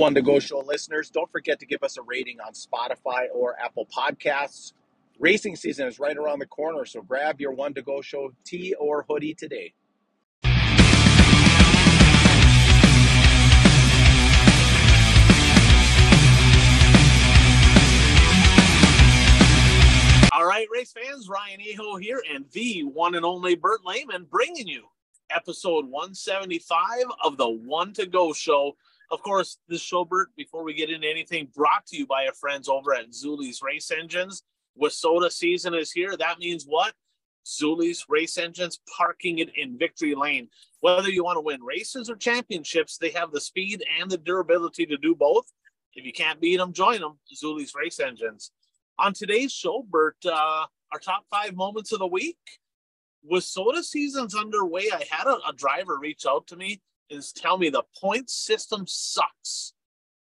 One to Go Show listeners, don't forget to give us a rating on Spotify or Apple Podcasts. Racing season is right around the corner, so grab your One to Go Show tee or hoodie today. All right, race fans, Ryan Aho here, and the one and only Bert Lehman bringing you episode 175 of the One to Go Show. Of course, this show, Bert, before we get into anything, brought to you by our friends over at Zeuli's Race Engines. WISSOTA season is here. That means what? Zeuli's Race Engines parking it in victory lane. Whether you want to win races or championships, they have the speed and the durability to do both. If you can't beat them, join them. Zeuli's Race Engines. On today's show, Bert, uh, our top five moments of the week. WISSOTA season's underway. I had a, a driver reach out to me is tell me the point system sucks.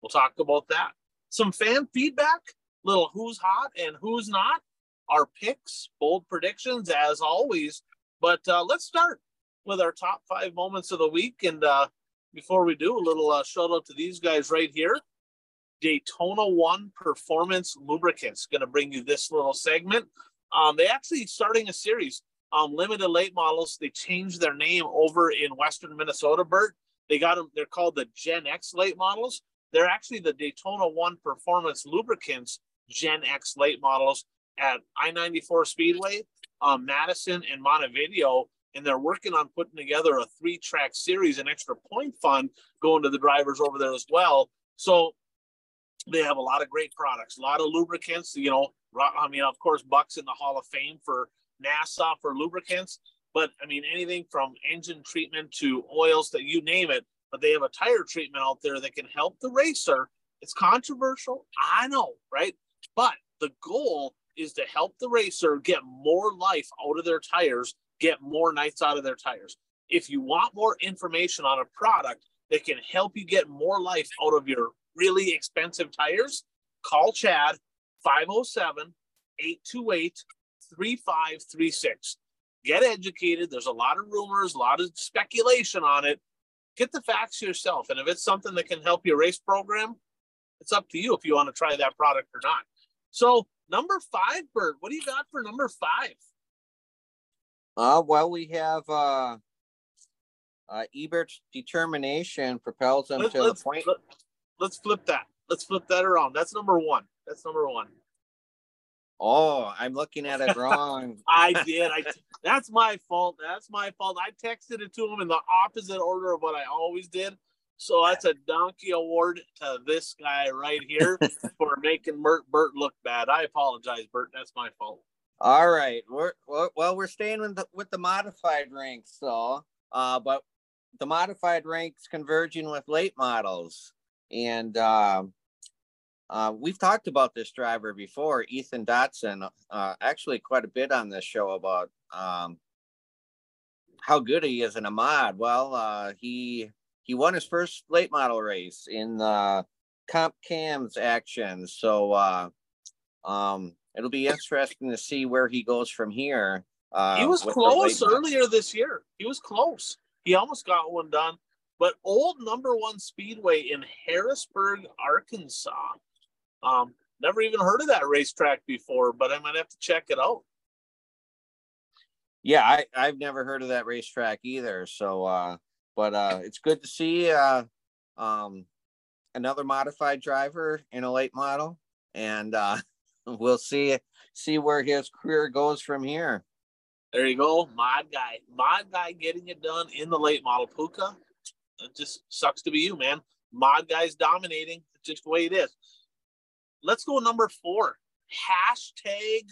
We'll talk about that. Some fan feedback, little who's hot and who's not. Our picks, bold predictions as always. But uh, let's start with our top five moments of the week. And uh, before we do, a little uh, shout out to these guys right here. Daytona One Performance Lubricants going to bring you this little segment. Um, they actually starting a series um, limited late models. They changed their name over in Western Minnesota, Bert. They got them, they're called the Gen X late models. They're actually the Daytona 1 Performance Lubricants Gen X late models at I 94 Speedway, um, Madison, and Montevideo. And they're working on putting together a three track series, an extra point fund going to the drivers over there as well. So they have a lot of great products, a lot of lubricants. You know, I mean, of course, Buck's in the Hall of Fame for NASA for lubricants, but I mean anything from engine treatment to oils that you name it. But they have a tire treatment out there that can help the racer. It's controversial, I know, right? But the goal is to help the racer get more life out of their tires, get more nights out of their tires. If you want more information on a product that can help you get more life out of your really expensive tires, call Chad 507 828 3536. Get educated. There's a lot of rumors, a lot of speculation on it. Get the facts yourself. And if it's something that can help your race program, it's up to you if you want to try that product or not. So, number five, Bert, what do you got for number five? Uh, well, we have uh, uh, Ebert's determination propels him let's, to let's, the point. Let, let's flip that. Let's flip that around. That's number one. That's number one. Oh, I'm looking at it wrong. I did. I that's my fault. That's my fault. I texted it to him in the opposite order of what I always did. So that's a donkey award to this guy right here for making Bert, Bert look bad. I apologize, Bert. That's my fault. All right. We're well. We're staying with the, with the modified ranks, so uh, but the modified ranks converging with late models, and um, uh, we've talked about this driver before, Ethan Dotson, uh, actually quite a bit on this show about um, how good he is in a mod. Well, uh, he he won his first late model race in the Comp Cams action, so uh, um, it'll be interesting to see where he goes from here. Uh, he was close earlier this year. He was close. He almost got one done. But old number one speedway in Harrisburg, Arkansas um, never even heard of that racetrack before, but I might have to check it out. Yeah, I, I've never heard of that racetrack either. So, uh, but uh, it's good to see uh, um, another modified driver in a late model, and uh, we'll see see where his career goes from here. There you go, mod guy, mod guy getting it done in the late model. Puka, it just sucks to be you, man. Mod guys dominating. It's just the way it is. Let's go number four. Hashtag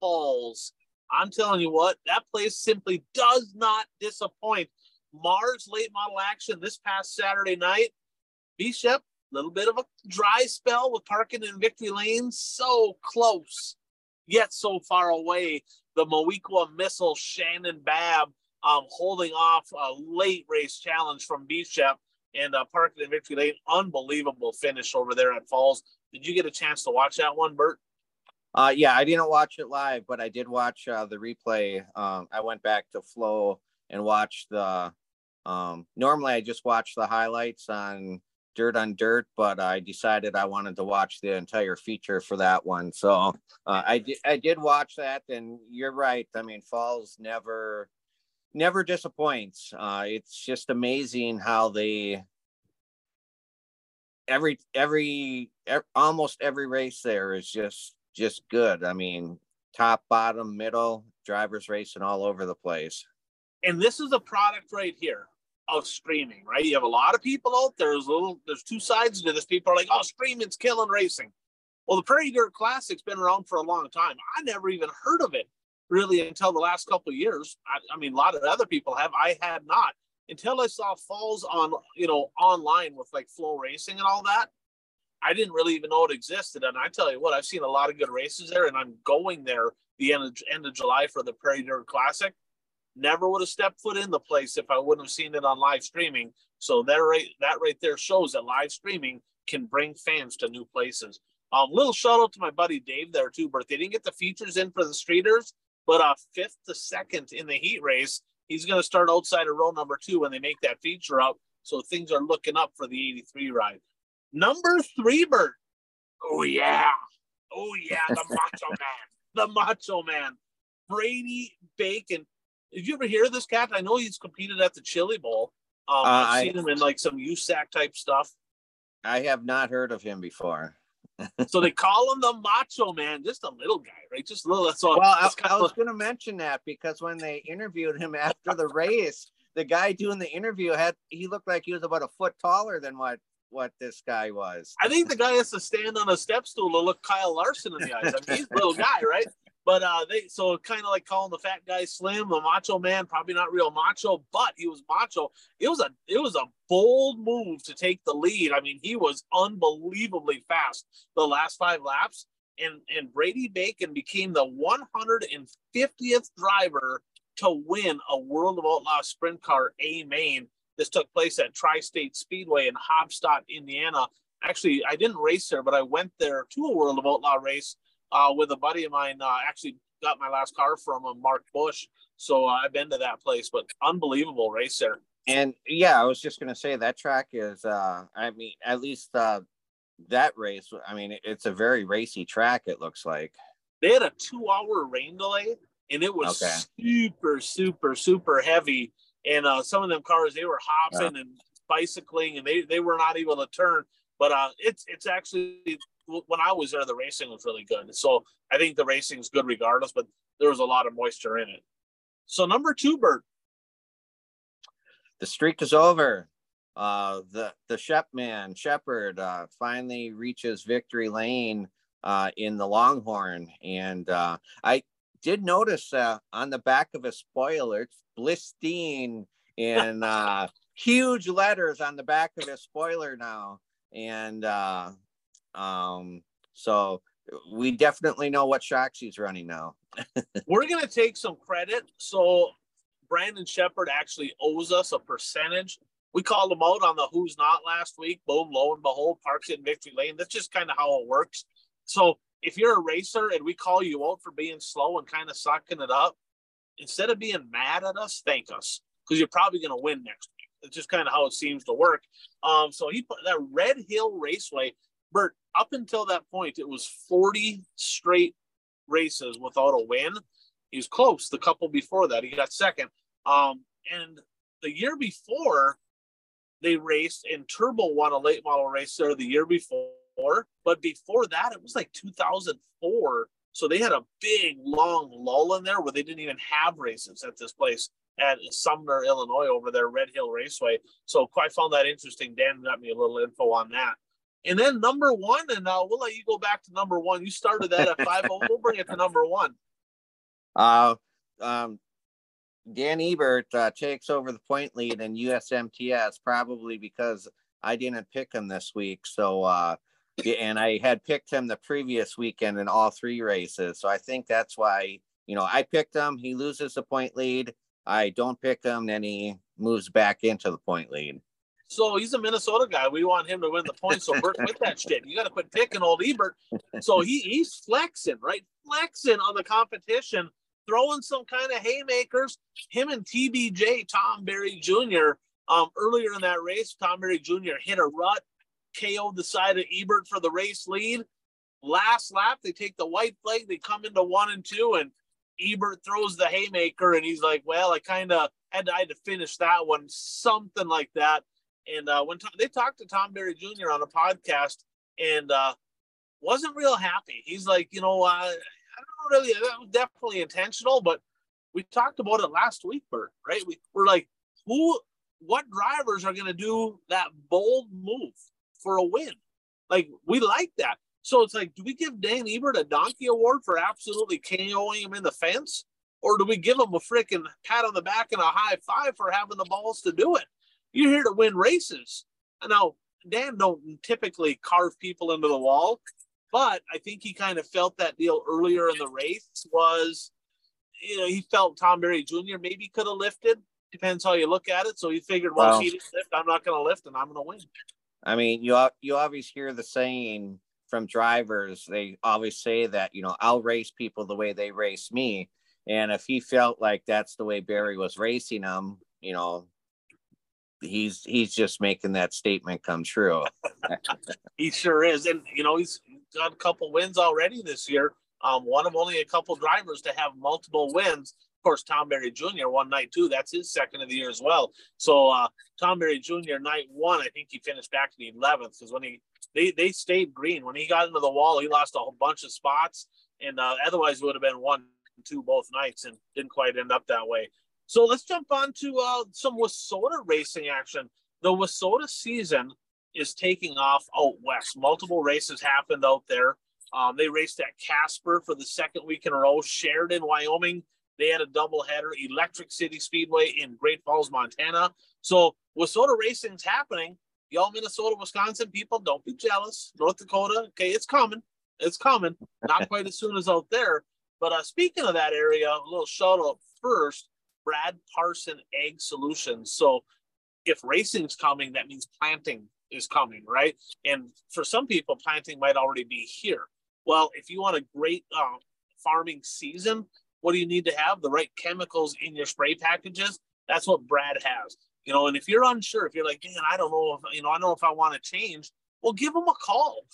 falls. I'm telling you what, that place simply does not disappoint. Mars late model action this past Saturday night. Bishop, a little bit of a dry spell with parking in victory lane. So close, yet so far away. The Moweaqua missile, Shannon Babb, um, holding off a late race challenge from Bishop and uh, parking in victory lane. Unbelievable finish over there at Falls. Did you get a chance to watch that one, Bert? Uh, yeah, I didn't watch it live, but I did watch uh, the replay. Um, I went back to Flow and watched the. Um, normally, I just watch the highlights on Dirt on Dirt, but I decided I wanted to watch the entire feature for that one. So uh, I did I did watch that, and you're right. I mean, Falls never never disappoints. Uh, it's just amazing how they every every almost every race there is just just good. I mean, top, bottom, middle, drivers racing all over the place. And this is a product right here of streaming, right? You have a lot of people out there. There's little, there's two sides to this. People are like, "Oh, streaming's killing racing." Well, the Prairie Dirt Classic's been around for a long time. I never even heard of it really until the last couple years. I, I mean, a lot of other people have. I had not until I saw Falls on, you know, online with like flow racing and all that. I didn't really even know it existed. And I tell you what, I've seen a lot of good races there, and I'm going there the end of, end of July for the Prairie Dirt Classic. Never would have stepped foot in the place if I wouldn't have seen it on live streaming. So that right, that right there shows that live streaming can bring fans to new places. Um, little shout out to my buddy Dave there too, but they didn't get the features in for the streeters, but uh, fifth to second in the heat race. He's going to start outside of row number two when they make that feature up. So things are looking up for the 83 ride. Number three, Bert. Oh, yeah. Oh, yeah. The Macho Man. The Macho Man. Brady Bacon. Did you ever hear of this cat? I know he's competed at the Chili Bowl. Um, uh, I've I, seen him in like some USAC type stuff. I have not heard of him before. So they call him the Macho Man, just a little guy, right? Just a little. That's all. Well, I, I was going to mention that because when they interviewed him after the race, the guy doing the interview had he looked like he was about a foot taller than what what this guy was. I think the guy has to stand on a step stool to look Kyle Larson in the eyes. I mean, he's a little guy, right? But uh, they so kind of like calling the fat guy slim, the macho man, probably not real macho, but he was macho. It was a it was a bold move to take the lead. I mean, he was unbelievably fast the last five laps, and and Brady Bacon became the 150th driver to win a World of Outlaw Sprint Car A main this took place at Tri State Speedway in Haubstadt, Indiana. Actually, I didn't race there, but I went there to a World of Outlaw race uh, with a buddy of mine. Uh, actually, got my last car from him, Mark Bush. So uh, I've been to that place, but unbelievable race there. And yeah, I was just gonna say that track is. uh I mean, at least uh that race. I mean, it's a very racy track. It looks like they had a two-hour rain delay, and it was okay. super, super, super heavy and uh, some of them cars they were hopping yeah. and bicycling, and they they were not able to turn. But uh, it's it's actually when I was there, the racing was really good. So I think the racing is good regardless, but there was a lot of moisture in it. So number two, Bert. The streak is over. Uh, the the Shep man Sheppard uh, finally reaches victory lane uh, in the Longhorn, and uh, I did notice uh, on the back of a spoiler, it's Bilstein in uh, huge letters on the back of his spoiler now. And uh, um, so we definitely know what shocks he's running now. We're to take some credit. So Brandon Sheppard actually owes us a percentage. We called him out on the who's not last week. Boom, lo and behold, parks in victory lane. That's just kind of how it works. So if you're a racer and we call you out for being slow and kind of sucking it up, instead of being mad at us, thank us because you're probably going to win next week. It's just kind of how it seems to work. Um, so he put that Red Hill Raceway, Bert. Up until that point, it was 40 straight races without a win. He was close. The couple before that, he got second. Um, and the year before, they raced and Turbo won a late model race there the year before but before that, it was like 2004. So they had a big, long lull in there where they didn't even have races at this place at Sumner, Illinois, over there, Red Hill Raceway. So I found that interesting. Dan got me a little info on that. And then number one, and uh, we'll let you go back to number one. You started that at 5 We'll bring it to number one. Uh, um, Dan Ebert uh, takes over the point lead in USMTS, probably because I didn't pick him this week. So uh, and I had picked him the previous weekend in all three races. So I think that's why, you know, I picked him. He loses the point lead. I don't pick him, then he moves back into the point lead. So he's a Minnesota guy. We want him to win the points. So Bert, quit that shit. You got to quit picking old Ebert. So he he's flexing, right? Flexing on the competition, throwing some kind of haymakers. Him and TBJ, Tom Berry Jr. Um, earlier in that race, Tom Berry Jr. hit a rut KO'd the side of Ebert for the race lead. Last lap, they take the white flag, they come into one and two, and Ebert throws the haymaker, and he's like, "Well, I kind of had to, I had to finish that one, something like that." And uh, when they talked to Tom Berry Jr. on a podcast, and uh, wasn't real happy. He's like, you know, uh, I don't really. That was definitely intentional, but we talked about it last week, Bert. Right? We, we're like, who, what drivers are going to do that bold move for a win? Like we like that. So it's like, do we give Dan Ebert a donkey award for absolutely KOing him in the fence? Or do we give him a freaking pat on the back and a high five for having the balls to do it? You're here to win races. And now Dan don't typically carve people into the wall, but I think he kind of felt that deal earlier in the race was, you know, he felt Tom Berry Jr. maybe could have lifted. Depends how you look at it. So he figured, well, he didn't lift, I'm not going to lift, and I'm going to win. I mean, you you always hear the saying from drivers. They always say that you know I'll race people the way they race me, and if he felt like that's the way Berry was racing him, you know, he's he's just making that statement come true. he sure is, and you know he's got a couple wins already this year. Um, one of only a couple drivers to have multiple wins. Of course, Tom Berry Jr. one night two. That's his second of the year as well. So uh, Tom Berry Jr. night one, I think he finished back to the 11th because when he they they stayed green when he got into the wall, he lost a whole bunch of spots, and uh, otherwise it would have been one two both nights, and didn't quite end up that way. So let's jump on to uh, some WISSOTA racing action. The WISSOTA season is taking off out west. Multiple races happened out there. Um, they raced at Casper for the second week in a row. Sheridan, Wyoming, they had a doubleheader. Electric City Speedway in Great Falls, Montana. So WISSOTA racing's happening. Y'all, Minnesota, Wisconsin people, don't be jealous. North Dakota, okay, it's coming. It's coming. Not quite as soon as out there. But uh, speaking of that area, a little shout out first. Brad Parson Ag Solutions. So if racing's coming, that means planting is coming, right? And for some people, planting might already be here. Well, if you want a great uh, farming season, what do you need to have? The right chemicals in your spray packages. That's what Brad has. You know, and if you're unsure, if you're like, man, I don't know if, you know, I don't know if I want to change, well, give them a call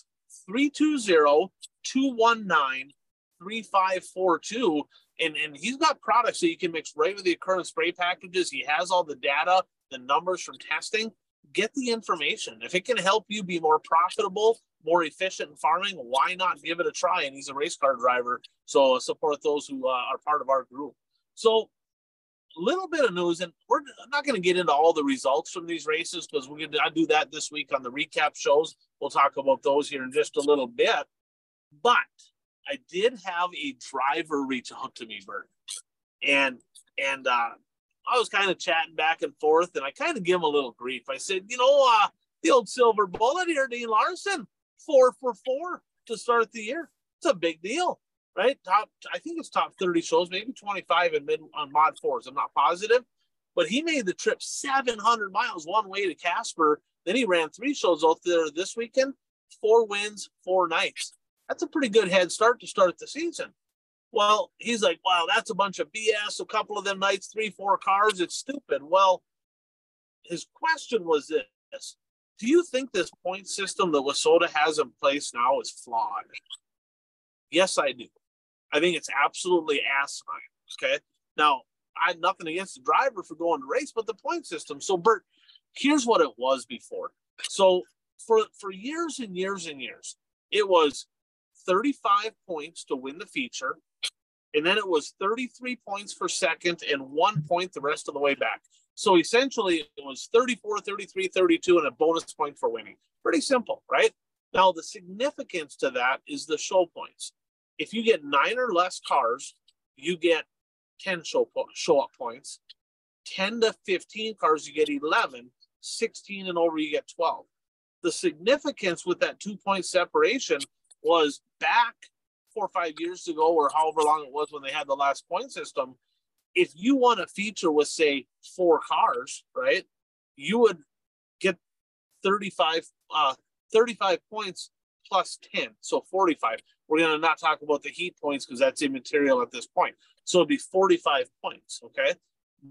320 219 3542 and and he's got products that you can mix right with the current spray packages. He has all the data, the numbers from testing. Get the information. If it can help you be more profitable, more efficient in farming, why not give it a try? And he's a race car driver, so support those who uh, are part of our group. So, little bit of news, and we're not going to get into all the results from these races because we're going to do that this week on the recap shows. We'll talk about those here in just a little bit. But I did have a driver reach out to me, Bert, and and uh, I was kind of chatting back and forth, and I kind of give him a little grief. I said, you know, uh, the old silver bullet here, Dean Larson, four for four to start the year. It's a big deal, right? Top, I think it's top thirty shows, maybe twenty five in mid on mod fours. I'm not positive, but he made the trip 700 miles one way to Casper. Then he ran three shows out there this weekend, four wins, four nights. That's a pretty good head start to start the season. Well, he's like, wow, that's a bunch of BS. A couple of them nights, three, four cars. It's stupid. Well, his question was this Do you think this point system that WISSOTA has in place now is flawed? Yes, I do. I think it's absolutely asinine. Okay. Now, I had nothing against the driver for going to race, but the point system. So, Bert, here's what it was before. So, for for years and years and years, it was 35 points to win the feature. And then it was 33 points for second and one point the rest of the way back. So essentially, it was 34, 33, 32, and a bonus point for winning. Pretty simple, right? Now, the significance to that is the show points. If you get nine or less cars, you get 10 show, show up points. 10 to 15 cars, you get 11. 16 and over, you get 12. The significance with that two point separation was back four or five years ago, or however long it was when they had the last point system. If you want a feature with, say, four cars, right, you would get 35, uh, 35 points plus 10, so 45. We're going to not talk about the heat points because that's immaterial at this point. So it'd be 45 points, okay?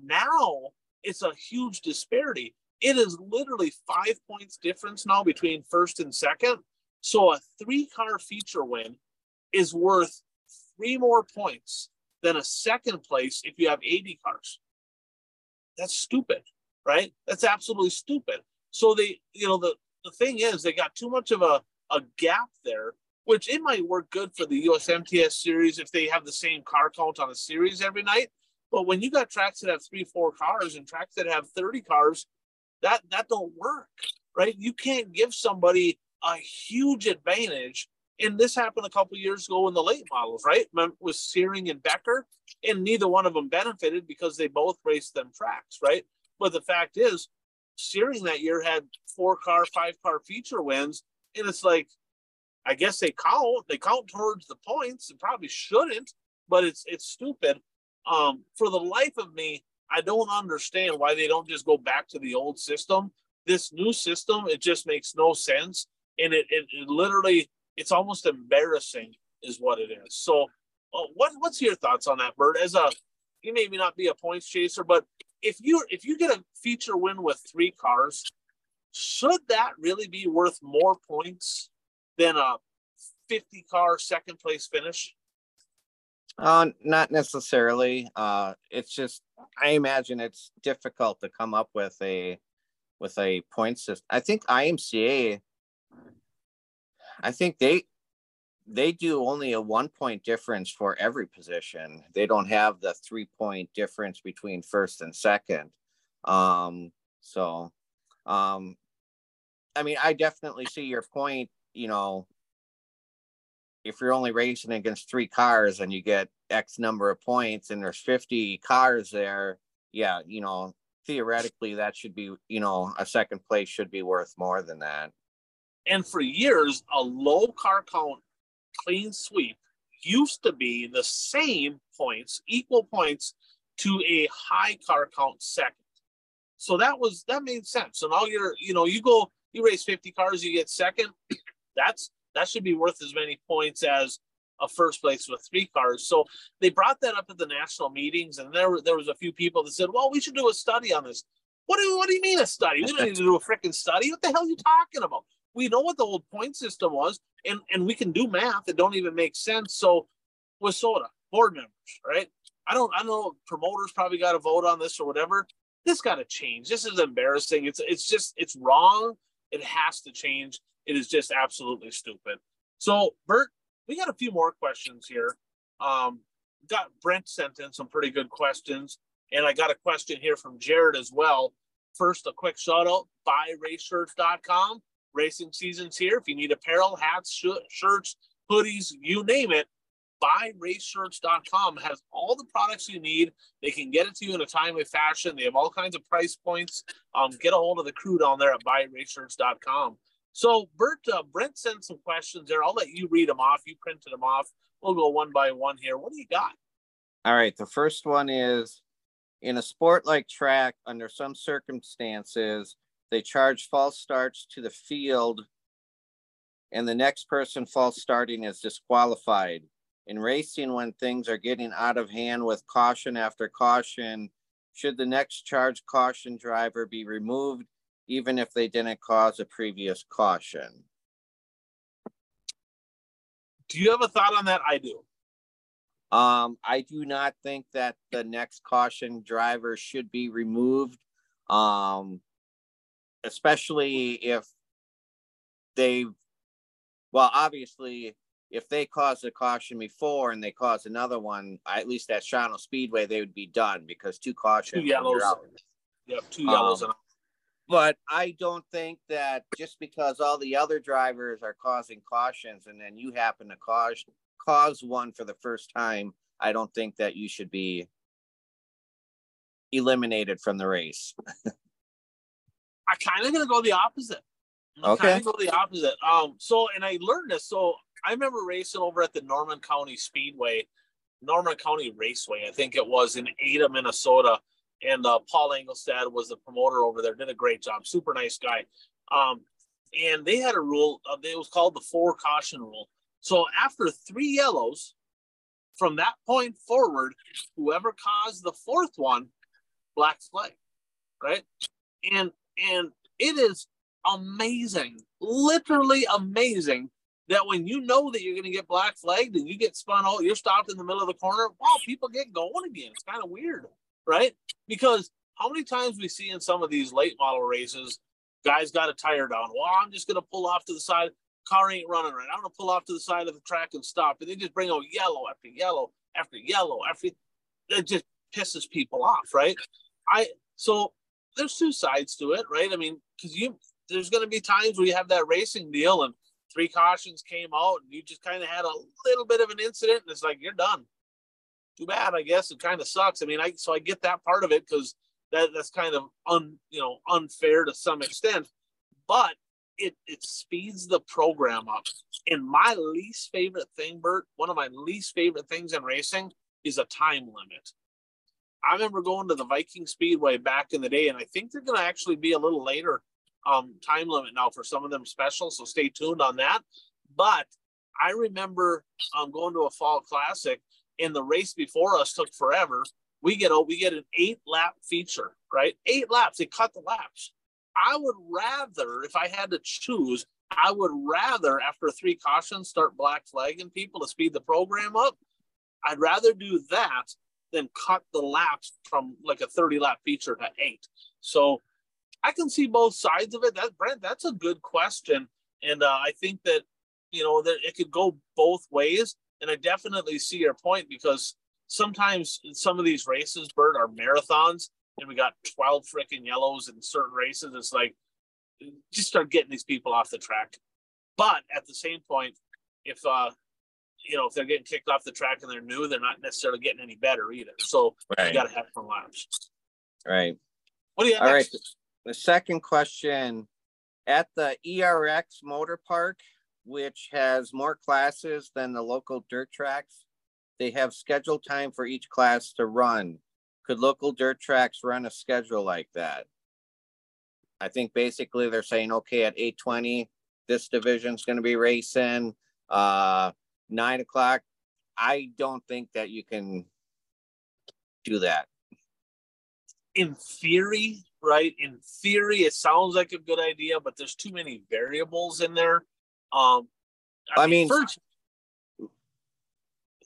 Now it's a huge disparity. It is literally five points difference now between first and second. So a three car feature win is worth three more points than a second place if you have 80 cars. That's stupid, right? That's absolutely stupid. So they, you know, the, the thing is they got too much of a, a gap there, which it might work good for the USMTS series if they have the same car count on a series every night. But when you got tracks that have three, four cars and tracks that have 30 cars, that that don't work, right? You can't give somebody a huge advantage. And this happened a couple years ago in the late models, right? With Searing and Becker, and neither one of them benefited because they both raced them tracks, right? But the fact is, Searing that year had four car, five car feature wins, and it's like, I guess they count. They count towards the points. It probably shouldn't, but it's it's stupid. Um, for the life of me, I don't understand why they don't just go back to the old system. This new system, it just makes no sense, and it it, it literally it's almost embarrassing, is what it is. So, uh, what what's your thoughts on that, Bert? As a you maybe not be a points chaser, but if you if you get a feature win with three cars, should that really be worth more points than a 50 car second place finish? Uh, not necessarily. Uh, it's just I imagine it's difficult to come up with a with a point system. I think IMCA. I think they they do only a one point difference for every position. They don't have the three point difference between first and second. Um, so, um, I mean, I definitely see your point. You know, if you're only racing against three cars and you get X number of points and there's 50 cars there, yeah, you know, theoretically that should be, you know, a second place should be worth more than that. And for years, a low car count clean sweep used to be the same points, equal points to a high car count second. So that was that made sense. So now you're, you know, you go, you race 50 cars, you get second. That's that should be worth as many points as a first place with three cars. So they brought that up at the national meetings, and there there was a few people that said, "Well, we should do a study on this." What do what do you mean a study? We don't need to do a freaking study. What the hell are you talking about? We know what the old point system was, and and we can do math that don't even make sense. So WISSOTA board members, right? I don't I don't know. Promoters probably got a vote on this or whatever. This got to change. This is embarrassing. It's it's just it's wrong. It has to change. It is just absolutely stupid. So, Bert, we got a few more questions here. Um, got Brent sent in some pretty good questions, and I got a question here from Jared as well. First, a quick shout out buyraceshirts.com. Racing season's here. If you need apparel, hats, sh- shirts, hoodies, you name it, buyraceshirts.com has all the products you need. They can get it to you in a timely fashion. They have all kinds of price points. Um, get a hold of the crew down there at buyraceshirts.com. So, Bert, uh, Brent sent some questions there. I'll let you read them off. You printed them off. We'll go one by one here. What do you got? All right. The first one is in a sport like track, under some circumstances, they charge false starts to the field, and the next person false starting is disqualified. In racing, when things are getting out of hand with caution after caution, should the next charge caution driver be removed even if they didn't cause a previous caution. Do you have a thought on that? I do. Um, I do not think that the next caution driver should be removed, um, especially if they, well, obviously, if they caused a caution before and they caused another one, at least at Shawano Speedway, they would be done because two cautions. Two yellows. Yep, two yellows um, but I don't think that just because all the other drivers are causing cautions and then you happen to cause cause one for the first time, I don't think that you should be eliminated from the race. I kind of gonna go the opposite. I'm okay. Go the opposite. Um. So, and I learned this. So I remember racing over at the Norman County Speedway, Norman County Raceway. I think it was in Ada, Minnesota and uh, Paul Engelstad was the promoter over there. Did a great job. Super nice guy. Um, and they had a rule. Uh, it was called the four caution rule. So after three yellows, from that point forward, whoever caused the fourth one, black flag, right? And And it is amazing, literally amazing that when you know that you're going to get black flagged and you get spun out, you're stopped in the middle of the corner. Wow, people get going again. It's kind of weird, right? Because how many times we see in some of these late model races, guys got a tire down. Well, I'm just going to pull off to the side. Car ain't running right. I'm going to pull off to the side of the track and stop. And they just bring out yellow after yellow after yellow after. It just pisses people off, right? I so there's two sides to it, right? I mean, because you there's going to be times where you have that racing deal and three cautions came out and you just kind of had a little bit of an incident and it's like you're done too bad i guess. It kind of sucks. I mean i so i get that part of it because that that's kind of un you know unfair to some extent. But it it speeds the program up. And my least favorite thing bert one of my least favorite things in racing is a time limit. I remember going to the viking speedway back in the day and i think they're going to actually be a little later um, time limit now for some of them specials, so stay tuned on that. But I remember um, going to a fall classic, and the race before us took forever. We get a we get an eight lap feature, right? Eight laps. They cut the laps. I would rather, if I had to choose, I would rather after three cautions start black flagging people to speed the program up. I'd rather do that than cut the laps from like a 30 lap feature to eight. So I can see both sides of it. That Brent, that's a good question, and uh, I think that you know that it could go both ways. And I definitely see your point because sometimes some of these races, Bert, are marathons, and we got twelve freaking yellows in certain races. It's like just start getting these people off the track. But at the same point, if uh, you know if they're getting kicked off the track and they're new, they're not necessarily getting any better either. So right. you got to have some laps. Right. What do you? All next? right. The second question at the ERX Motor Park, which has more classes than the local dirt tracks, they have scheduled time for each class to run. Could local dirt tracks run a schedule like that? I think basically they're saying, okay, at 820, this division's going to be racing. Uh, nine o'clock. I don't think that you can do that. In theory, right? In theory, it sounds like a good idea, but there's too many variables in there. Um, I, I mean, first,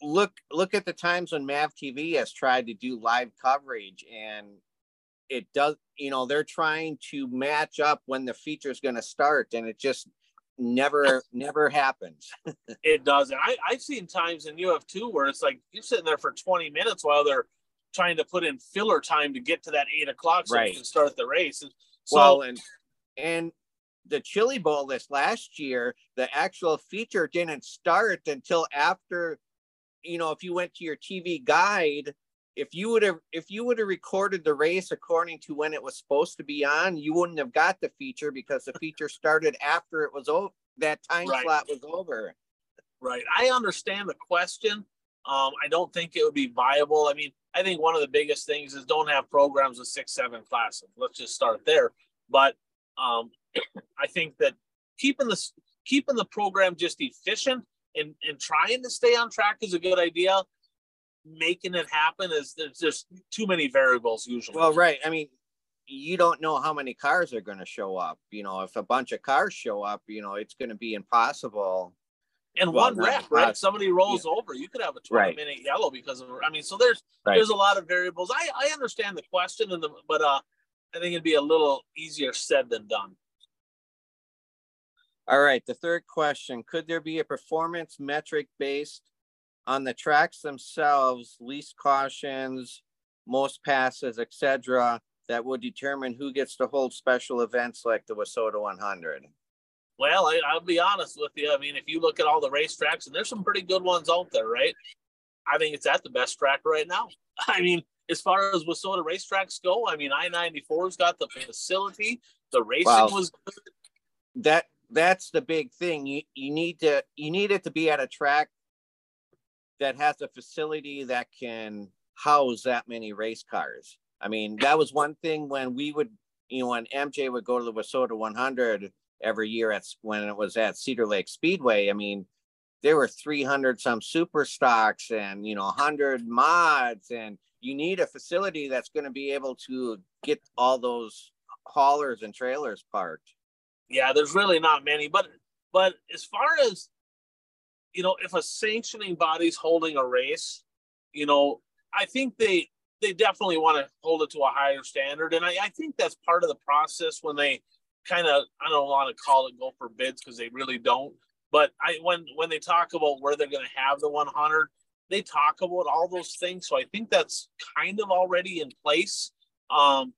look look at the times when Mav TV has tried to do live coverage, and it does. You know, they're trying to match up when the feature is going to start, and it just never never happens. it doesn't. I, I've seen times in UF two where it's like you're sitting there for 20 minutes while they're trying to put in filler time to get to that eight o'clock so right. we can start the race. And so, well, and and the Chili Bowl this last year, the actual feature didn't start until after, you know, if you went to your TV guide, if you would have if you would have recorded the race according to when it was supposed to be on, you wouldn't have got the feature because the feature started after it was over. That time right. slot was over. Right. I understand the question. Um, I don't think it would be viable. I mean, I think one of the biggest things is don't have programs with six, seven classes. Let's just start there. But um, I think that keeping the keeping the program just efficient and, and trying to stay on track is a good idea. Making it happen is there's just too many variables usually. Well, right. I mean, you don't know how many cars are going to show up. You know, if a bunch of cars show up, you know, it's going to be impossible and well, one rep, right? Somebody rolls yeah. over, you could have a 20 right. minute yellow because of. I mean, so there's right. there's a lot of variables. I I understand the question and the, but uh, I think it'd be a little easier said than done. All right, the third question: Could there be a performance metric based on the tracks themselves, least cautions, most passes, etc., that would determine who gets to hold special events like the WISSOTA 100? Well, I, will be honest with you. I mean, if you look at all the racetracks, and there's some pretty good ones out there, right? I think it's at the best track right now. I mean, as far as WISSOTA racetracks go, I mean, I 94's got the facility. The racing wow. was good. That that's the big thing. You you need to you need it to be at a track that has a facility that can house that many race cars. I mean, that was one thing when we would, you know, when MJ would go to the WISSOTA 100 every year at when it was at Cedar Lake Speedway. I mean, there were 300 some super stocks and you know 100 mods and you need a facility that's going to be able to get all those haulers and trailers parked. Yeah, there's really not many, but but as far as you know, if a sanctioning body's holding a race, you know, I think they they definitely want to hold it to a higher standard, and I, I think that's part of the process when they kind of I don't want to call it go for bids because they really don't. But I when when they talk about where they're going to have the 100, they talk about all those things. So I think that's kind of already in place. Um,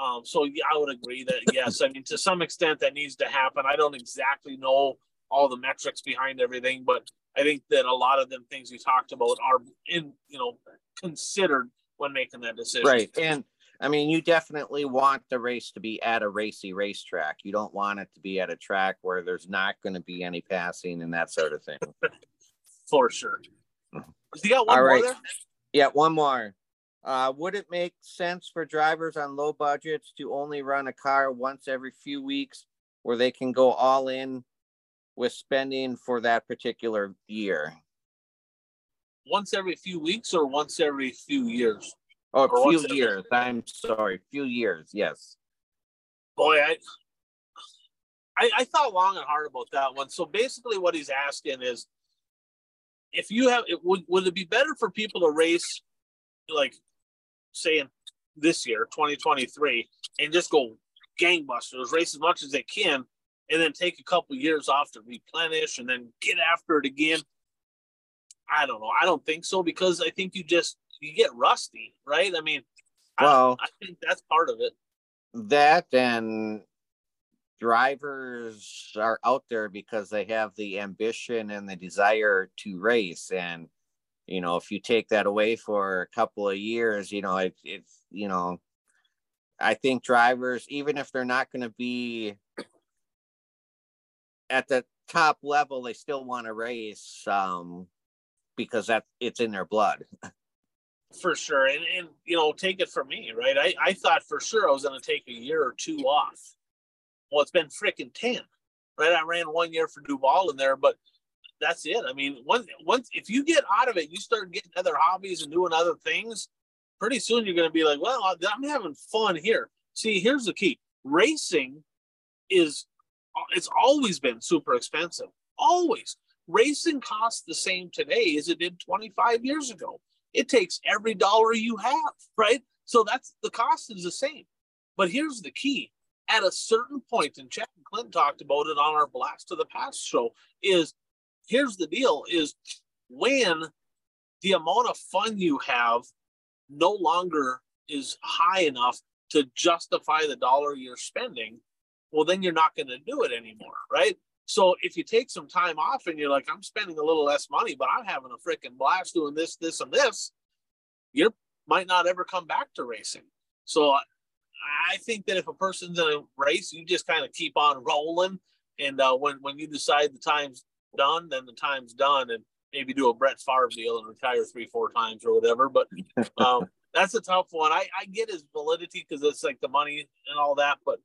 um, so yeah, I would agree that yes, I mean to some extent that needs to happen. I don't exactly know all the metrics behind everything, but I think that a lot of them things you talked about are in you know considered when making that decision. Right, and I mean you definitely want the race to be at a racy racetrack. You don't want it to be at a track where there's not going to be any passing and that sort of thing. For sure. Mm-hmm. You got one All more right. there? Yeah, one more. Uh, would it make sense for drivers on low budgets to only run a car once every few weeks where they can go all in with spending for that particular year? Once every few weeks or once every few years? Oh, a few years. Every... I'm sorry, few years. Yes. Boy, I, I I thought long and hard about that one. So basically, what he's asking is, if you have, it would would it be better for people to race like saying this year, 2023, and just go gangbusters, race as much as they can, and then take a couple years off to replenish and then get after it again. I don't know. I don't think so because I think you just you get rusty, right? I mean, well, I, I think that's part of it. That and drivers are out there because they have the ambition and the desire to race and you know if you take that away for a couple of years you know it, it's you know i think drivers even if they're not going to be at the top level they still want to race um because that it's in their blood. For sure. And and you know take it from me right? I i thought for sure i was going to take a year or two off. Well it's been freaking 10 right? I ran one year for duval in there but that's it. I mean, once once if you get out of it, you start getting other hobbies and doing other things. Pretty soon, you're going to be like, "Well, I'm having fun here." See, here's the key: racing is it's always been super expensive. Always, racing costs the same today as it did 25 years ago. It takes every dollar you have, right? So that's the cost is the same. But here's the key: at a certain point, and Chad and Clint talked about it on our Blast to the Past show, is here's the deal is when the amount of fun you have no longer is high enough to justify the dollar you're spending, well, then you're not going to do it anymore, right? So if you take some time off and you're like, I'm spending a little less money, but I'm having a freaking blast doing this, this, and this, you might not ever come back to racing. So I think that if a person's in a race, you just kind of keep on rolling. And uh, when when you decide the time's done, then the time's done, and maybe do a Brett Favre deal and retire three, four times or whatever. But um, that's a tough one. I, I get his validity because it's like the money and all that, but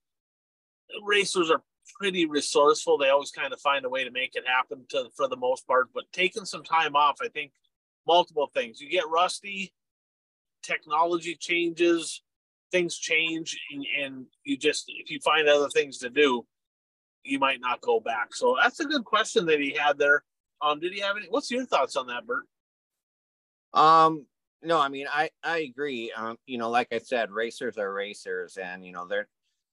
racers are pretty resourceful. They always kind of find a way to make it happen to for the most part. But taking some time off, I think multiple things. You get rusty, technology changes, things change, and, and you just if you find other things to do, you might not go back. So that's a good question that he had there. Um, did he have any? What's your thoughts on that, Bert? Um, no, I mean, I I agree. Um, you know, like I said, racers are racers, and you know they're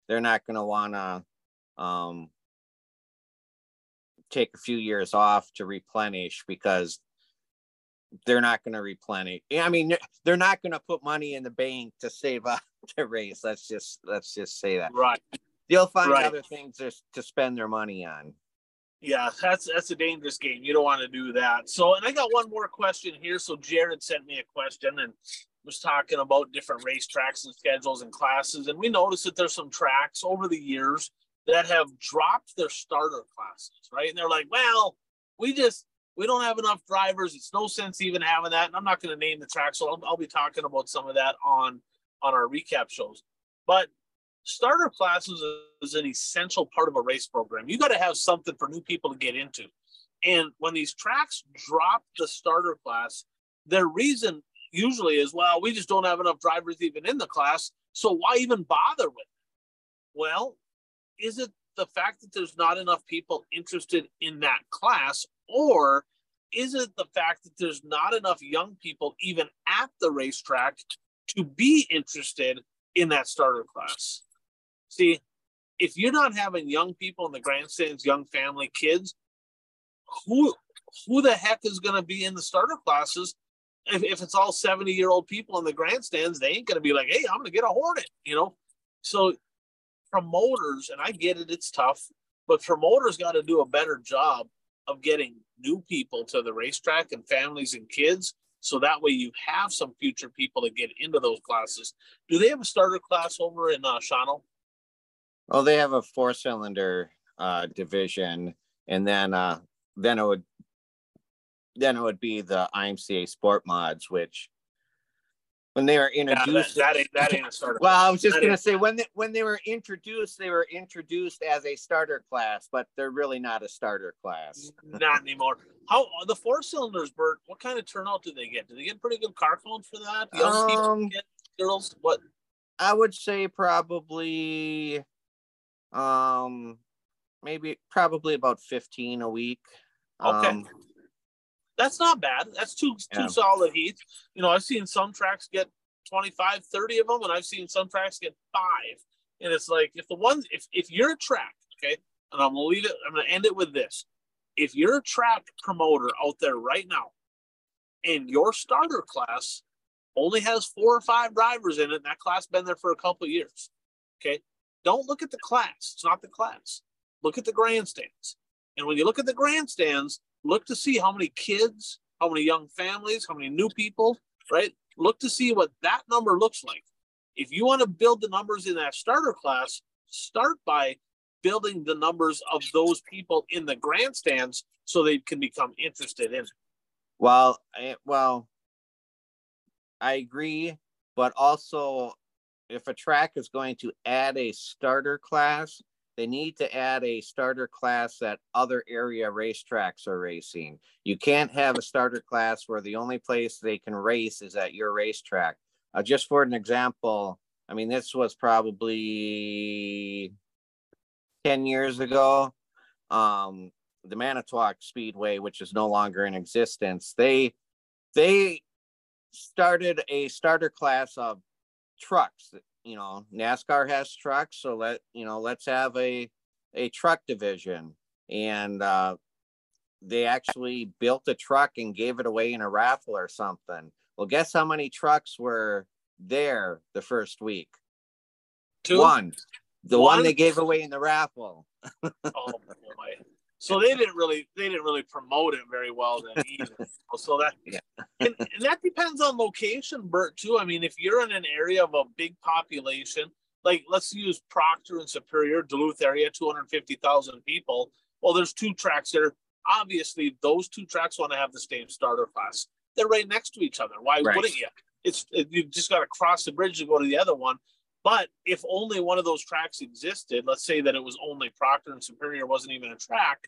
they're not going to want to um take a few years off to replenish because they're not going to replenish. I mean, they're not going to put money in the bank to save up the race. Let's just let's just say that. Right they'll find right. other things to, to spend their money on. Yeah, that's that's a dangerous game. You don't want to do that. So, and I got one more question here. So, Jared sent me a question and was talking about different racetracks and schedules and classes, and we noticed that there's some tracks over the years that have dropped their starter classes, right? And they're like, well, we just we don't have enough drivers. It's no sense even having that. And I'm not going to name the track, so I'll, I'll be talking about some of that on on our recap shows. But starter classes is an essential part of a race program. You got to have something for new people to get into. And when these tracks drop the starter class, their reason usually is, well, we just don't have enough drivers even in the class. So why even bother with it? Well, is it the fact that there's not enough people interested in that class, or is it the fact that there's not enough young people even at the racetrack to be interested in that starter class? See, if you're not having young people in the grandstands, young family, kids, who who the heck is going to be in the starter classes? If, if it's all 70 year old people in the grandstands, they ain't going to be like, hey, I'm going to get a Hornet, you know? So promoters, and I get it, it's tough, but promoters got to do a better job of getting new people to the racetrack and families and kids. So that way you have some future people to get into those classes. Do they have a starter class over in uh? Oh, they have a four cylinder uh, division, and then uh, then it would then it would be the IMCA Sport Mods, which when they were introduced, yeah, that, that, ain't, that ain't a starter. well, I was just that gonna say when they, when they were introduced, they were introduced as a starter class, but they're really not a starter class. Not anymore. How the four cylinders, Bert? What kind of turnout do they get? Do they get pretty good car count for that? Young um, people, girls, what? I would say probably, um, maybe probably about fifteen a week. Okay. Um, that's not bad. That's two yeah. two solid heats. You know, I've seen some tracks get 25, 30 of them, and I've seen some tracks get five. And it's like if the ones if if you're a track, okay, and I'm gonna leave it, I'm gonna end it with this. If you're a track promoter out there right now, and your starter class only has four or five drivers in it, and that class been there for a couple years, okay, don't look at the class. It's not the class. Look at the grandstands. And when you look at the grandstands, look to see how many kids, how many young families, how many new people, right? Look to see what that number looks like. If you want to build the numbers in that starter class, start by building the numbers of those people in the grandstands so they can become interested in it. Well, I, well, I agree, but also if a track is going to add a starter class, they need to add a starter class that other area racetracks are racing. You can't have a starter class where the only place they can race is at your racetrack. Uh, just for an example, I mean, this was probably 10 years ago. Um, the Manitowoc Speedway, which is no longer in existence, they they started a starter class of trucks you know NASCAR has trucks, so let you know let's have a a truck division, and uh, they actually built a truck and gave it away in a raffle or something. Well, guess how many trucks were there the first week? Two. One. The one, one they gave away in the raffle. oh boy. So they didn't really they didn't really promote it very well then either. so that yeah. and, and, that depends on location, Bert, too. I mean, if you're in an area of a big population, like let's use Proctor and Superior, Duluth area, 250,000 people. Well, there's two tracks there. Obviously, those two tracks want to have the same starter class. They're right next to each other. Why right. wouldn't you? It's it, you just got to cross the bridge to go to the other one. But if only one of those tracks existed, let's say that it was only Proctor and Superior wasn't even a track,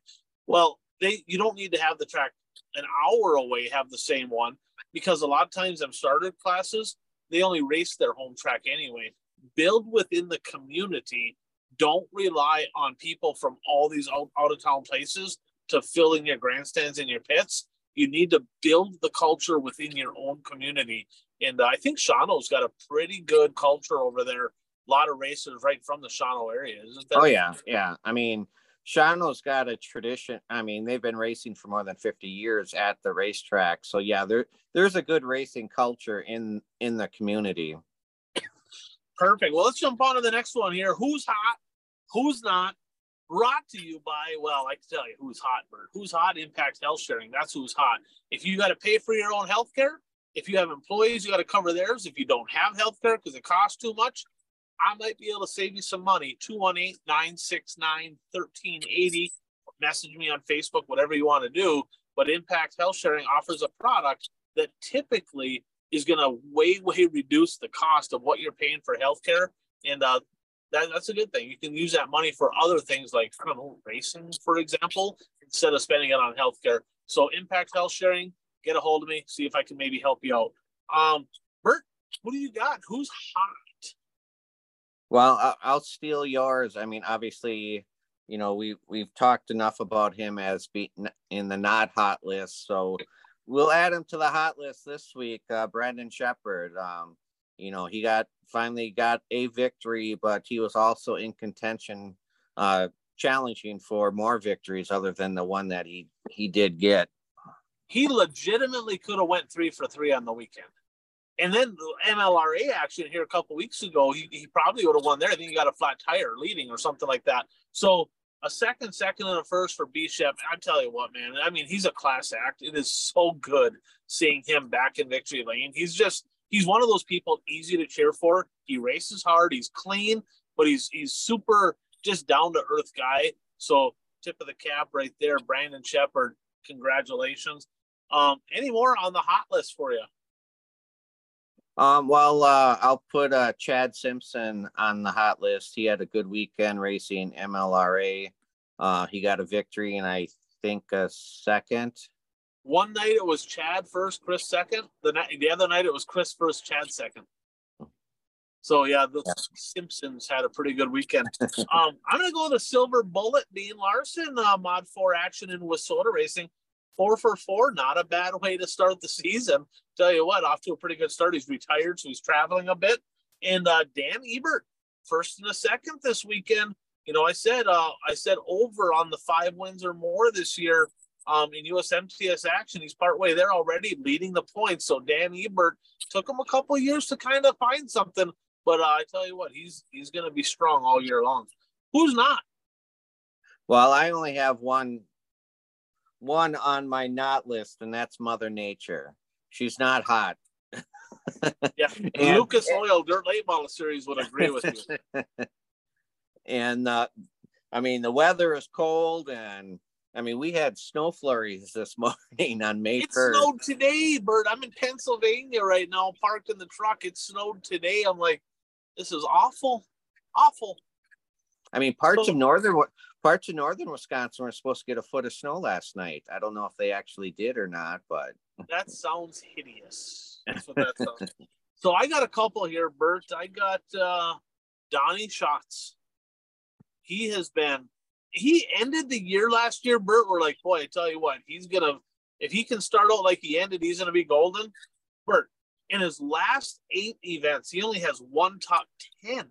well, they you don't need to have the track an hour away have the same one because a lot of times them started classes they only race their home track anyway. Build within the community. Don't rely on people from all these out, out of town places to fill in your grandstands and your pits. You need to build the culture within your own community and I think Shawano's got a pretty good culture over there. A lot of racers right from the Shawano area, isn't there? Oh yeah, yeah. I mean, Shawano's got a tradition. I mean, they've been racing for more than 50 years at the racetrack. So yeah, there there's a good racing culture in in the community. Perfect. Well, let's jump on to the next one here. Who's hot? Who's not? Brought to you by, well, I can tell you who's hot, Bert. Who's hot? Impact Health Sharing. That's who's hot. If you got to pay for your own health care, if you have employees, you got to cover theirs. If you don't have health care because it costs too much, I might be able to save you some money. 218 969 1380. Message me on Facebook, whatever you want to do. But Impact Health Sharing offers a product that typically is going to way, way reduce the cost of what you're paying for healthcare. And uh, that, that's a good thing. You can use that money for other things like, I don't know, racing, for example, instead of spending it on healthcare. So, Impact Health Sharing, get a hold of me, see if I can maybe help you out. Um, Bert, what do you got? Who's hot? Well, I'll steal yours. I mean, obviously, you know, we we've talked enough about him as being in the not hot list, so we'll add him to the hot list this week. Uh, Brandon Sheppard. Um, you know, he got finally got a victory, but he was also in contention, uh, challenging for more victories other than the one that he he did get. He legitimately could have went three for three on the weekend. And then the MLRA action here a couple weeks ago, he, he probably would have won there. I think he got a flat tire leading or something like that. So a second, second, and a first for Bishop. I tell you what, man. I mean, he's a class act. It is so good seeing him back in victory lane. He's just he's one of those people easy to cheer for. He races hard. He's clean, but he's he's super just down to earth guy. So tip of the cap right there, Brandon Sheppard. Congratulations. Um, any more on the hot list for you? Um, well, uh, I'll put uh, Chad Simpson on the hot list. He had a good weekend racing MLRA. Uh, he got a victory and I think a second. One night it was Chad first, Chris second. The night, the other night it was Chris first, Chad second. So yeah, the yeah. Simpsons had a pretty good weekend. um, I'm gonna go with a silver bullet, Dean Larson, uh, Mod Four action in WISSOTA Racing four for four, not a bad way to start the season. Tell you what, off to a pretty good start. He's retired, so he's traveling a bit. And uh, Dan Ebert, first and a second this weekend. You know, I said uh, I said over on the five wins or more this year um, in USMTS action. He's partway there already, leading the points. So Dan Ebert took him a couple years to kind of find something, but uh, I tell you what, he's he's going to be strong all year long. Who's not? Well, I only have one one on my not list, and that's Mother Nature. She's not hot. yeah, and, Lucas Oil Dirt Late Model Series would agree with you. and uh, I mean, the weather is cold, and I mean, we had snow flurries this morning on May it 1st. It snowed today, Bert. I'm in Pennsylvania right now, parked in the truck. It snowed today. I'm like, this is awful, awful. I mean, parts so, of northern parts of northern Wisconsin were supposed to get a foot of snow last night. I don't know if they actually did or not, but that sounds hideous. That's what that sounds. so I got a couple here, Bert. I got uh Donnie Schatz. He has been he ended the year last year, Bert. We're like, boy, I tell you what, he's gonna if he can start out like he ended, he's gonna be golden. Bert, in his last eight events, he only has one top ten.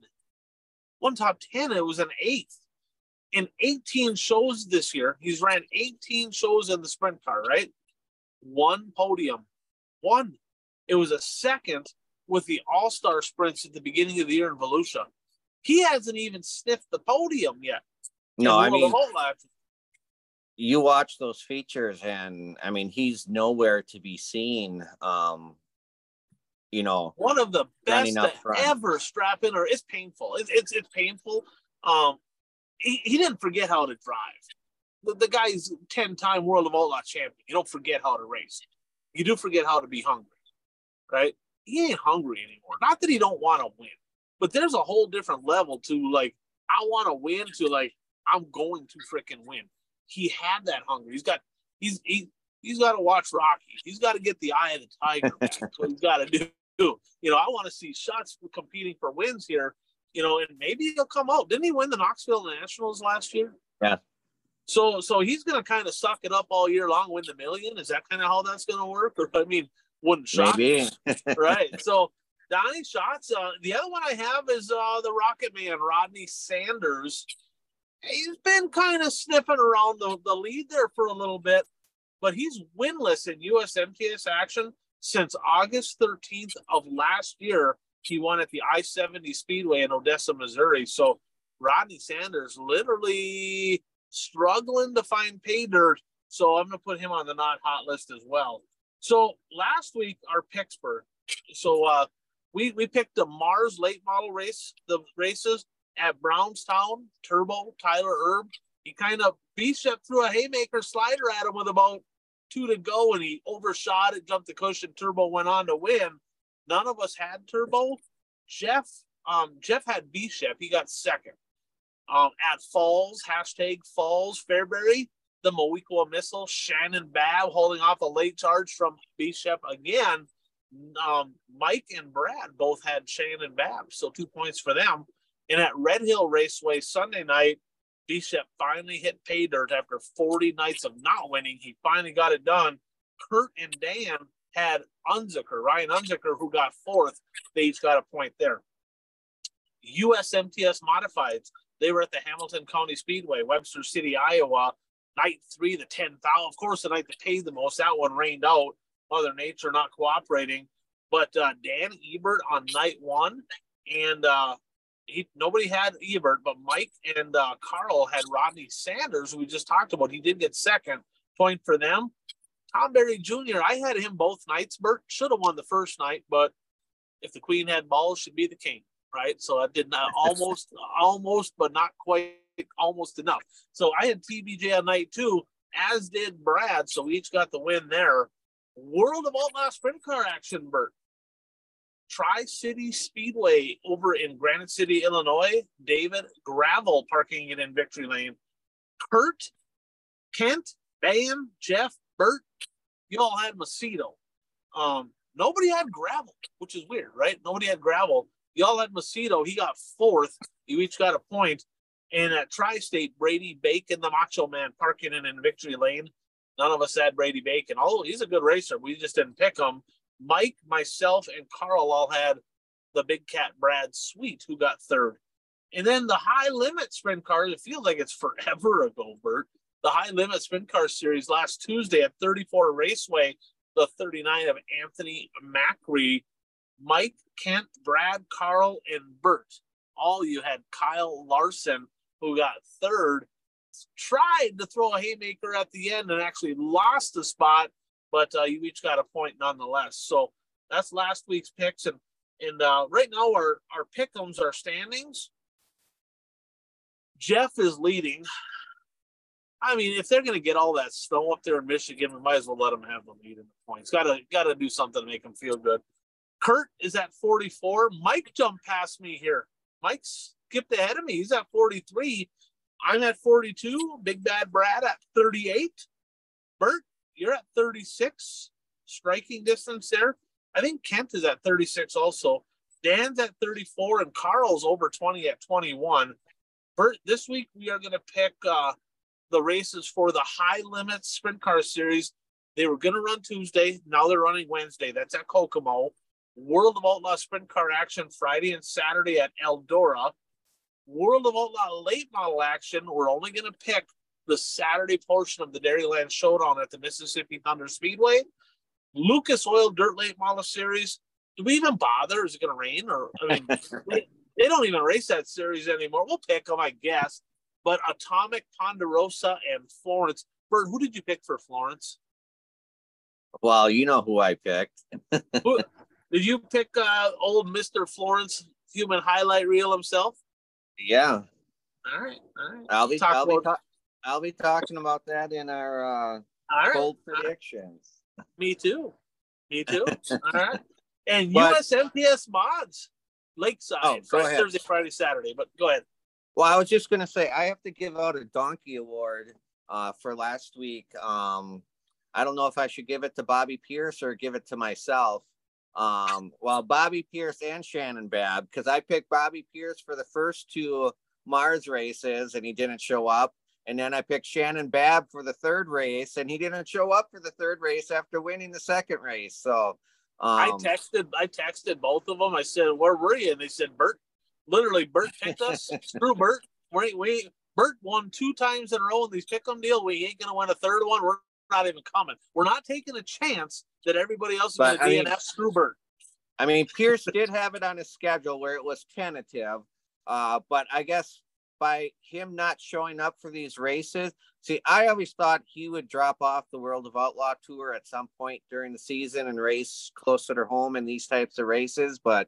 One top ten, it was an eighth in 18 shows this year, he's ran 18 shows in the sprint car, right? One podium. One. It was a second with the All Star sprints at the beginning of the year in Volusia. He hasn't even sniffed the podium yet. No, I mean, you watch those features, and I mean, he's nowhere to be seen. Um, you know, one of the best ever strap in, or it's painful. It's, it's it's painful. Um, he, he didn't forget how to drive. The, the guy's 10 time World of Outlaw champion. You don't forget how to race. You do forget how to be hungry, right? He ain't hungry anymore. Not that he don't want to win, but there's a whole different level to like, I want to win to like, I'm going to freaking win. He had that hunger. He's got, he's, he, he's got to watch Rocky. He's got to get the eye of the tiger. That's what he's got to do. You know, I want to see Schatz competing for wins here you know, and maybe he'll come out. Didn't he win the Knoxville Nationals last year? Yeah. So so he's gonna kind of suck it up all year long, win the million. Is that kind of how that's gonna work? Or I mean, wouldn't shock maybe right. So Donnie Schatz. Uh, the other one I have is uh, the Rocket Man, Rodney Sanders. He's been kind of sniffing around the, the lead there for a little bit, but he's winless in USMTS action since August 13th of last year he won at the I 70 Speedway in Odessa, Missouri. So Rodney Sanders literally struggling to find pay dirt. So I'm going to put him on the not hot list as well. So last week, our picks were so uh, we, we picked the Mars late model race, the races at Brownstown, Turbo, Tyler Erb. He kind of Bishop threw a haymaker slider at him with about two to go, and he overshot it, jumped the cushion. Turbo went on to win. None of us had turbo. Jeff, um, Jeff had B-Shep. He got second. Um, at Falls, hashtag Falls Fairbury, the Moweaqua missile, Shannon Babb holding off a late charge from B-Shep again. Um, Mike and Brad both had Shannon Babb, so two points for them. And at Red Hill Raceway Sunday night, Bishop finally hit pay dirt after 40 nights of not winning. He finally got it done. Kurt and Dan had Unzicker, Ryan Unzicker, who got fourth. They each got a point there. USMTS Modifieds, they were at the Hamilton County Speedway, Webster City, Iowa, night three, the 10,000. Of course, the night that paid the most, that one rained out. Mother Nature not cooperating. But uh, Dan Ebert on night one, and uh, he nobody had Ebert, but Mike and uh, Carl had Rodney Sanders, who we just talked about. He did get second. Point for them. Tom Berry Jr. I had him both nights. Bert should have won the first night, but if the queen had balls, she'd be the king, right? So I did not almost, almost, but not quite, almost enough. So I had TBJ on night two, as did Brad. So we each got the win there. World of Outlaw Sprint Car action, Bert. Tri City Speedway over in Granite City, Illinois. David Gravel parking it in Victory Lane. Kurt, Kent, Van, Jeff, Bert, you all had Macedo. Um, nobody had gravel, which is weird, right? Nobody had gravel. Y'all had Macedo. He got fourth. You each got a point. And at Tri State, Brady Bacon, the Macho Man, parking in in Victory Lane. None of us had Brady Bacon. Oh, he's a good racer. We just didn't pick him. Mike, myself, and Carl all had the big cat Brad Sweet, who got third. And then the high limit sprint cars, it feels like it's forever ago, Bert. The high limit sprint car series last Tuesday at 34 Raceway, the 39 of Anthony Macri, Mike, Kent, Brad, Carl, and Bert. All you had Kyle Larson, who got third, tried to throw a haymaker at the end and actually lost the spot but uh, you each got a point nonetheless. So that's last week's picks, and and uh, right now our our pickums are standings. Jeff is leading. I mean, if they're going to get all that snow up there in Michigan, we might as well let them have the lead in the points. Got to got to do something to make them feel good. Kurt is at 44. Mike jumped past me here. Mike skipped ahead of me. He's at 43. I'm at 42. Big Bad Brad at 38. Bert you're at 36 striking distance there. I think Kent is at 36 also. Dan's at 34 and Carl's over 20 at 21. Bert, this week we are going to pick uh, the races for the high limit sprint car series. They were going to run Tuesday. Now they're running Wednesday. That's at Kokomo. World of Outlaw sprint car action Friday and Saturday at Eldora. World of Outlaw late model action. We're only going to pick the Saturday portion of the Dairyland Showdown at the Mississippi Thunder Speedway. Lucas Oil Dirt Late Model Series. Do we even bother? Is it going to rain? Or I mean, they, they, don't even race that series anymore. We'll pick them, I guess. But Atomic, Ponderosa, and Florence. Bert, who did you pick for Florence? Well, you know who I picked. who, did you pick uh, old Mister Florence, human highlight reel himself? Yeah. All right. All right. I'll be, I'll be, I'll be talking about that in our uh, right. bold predictions. Me too. Me too. All right. And but, USMTS mods, Lakeside, oh, Friday, Thursday, Friday, Saturday. But go ahead. Well, I was just going to say I have to give out a donkey award uh, for last week. Um, I don't know if I should give it to Bobby Pierce or give it to myself. Um, well, Bobby Pierce and Shannon Babb, because I picked Bobby Pierce for the first two Mars races and he didn't show up. And then I picked Shannon Babb for the third race, and he didn't show up for the third race after winning the second race. So um, I texted, I texted both of them. I said, "Where were you?" And they said, "Bert." Literally, Bert picked us. Screw Bert. We we Bert won two times in a row in these pick'em deal. We ain't gonna win a third one. We're not even coming. We're not taking a chance that everybody else is but, gonna DNF. Mean, screw Bert. I mean, Pierce did have it on his schedule where it was tentative, uh, but I guess by him not showing up for these races. See, I always thought he would drop off the World of Outlaw tour at some point during the season and race closer to home in these types of races, but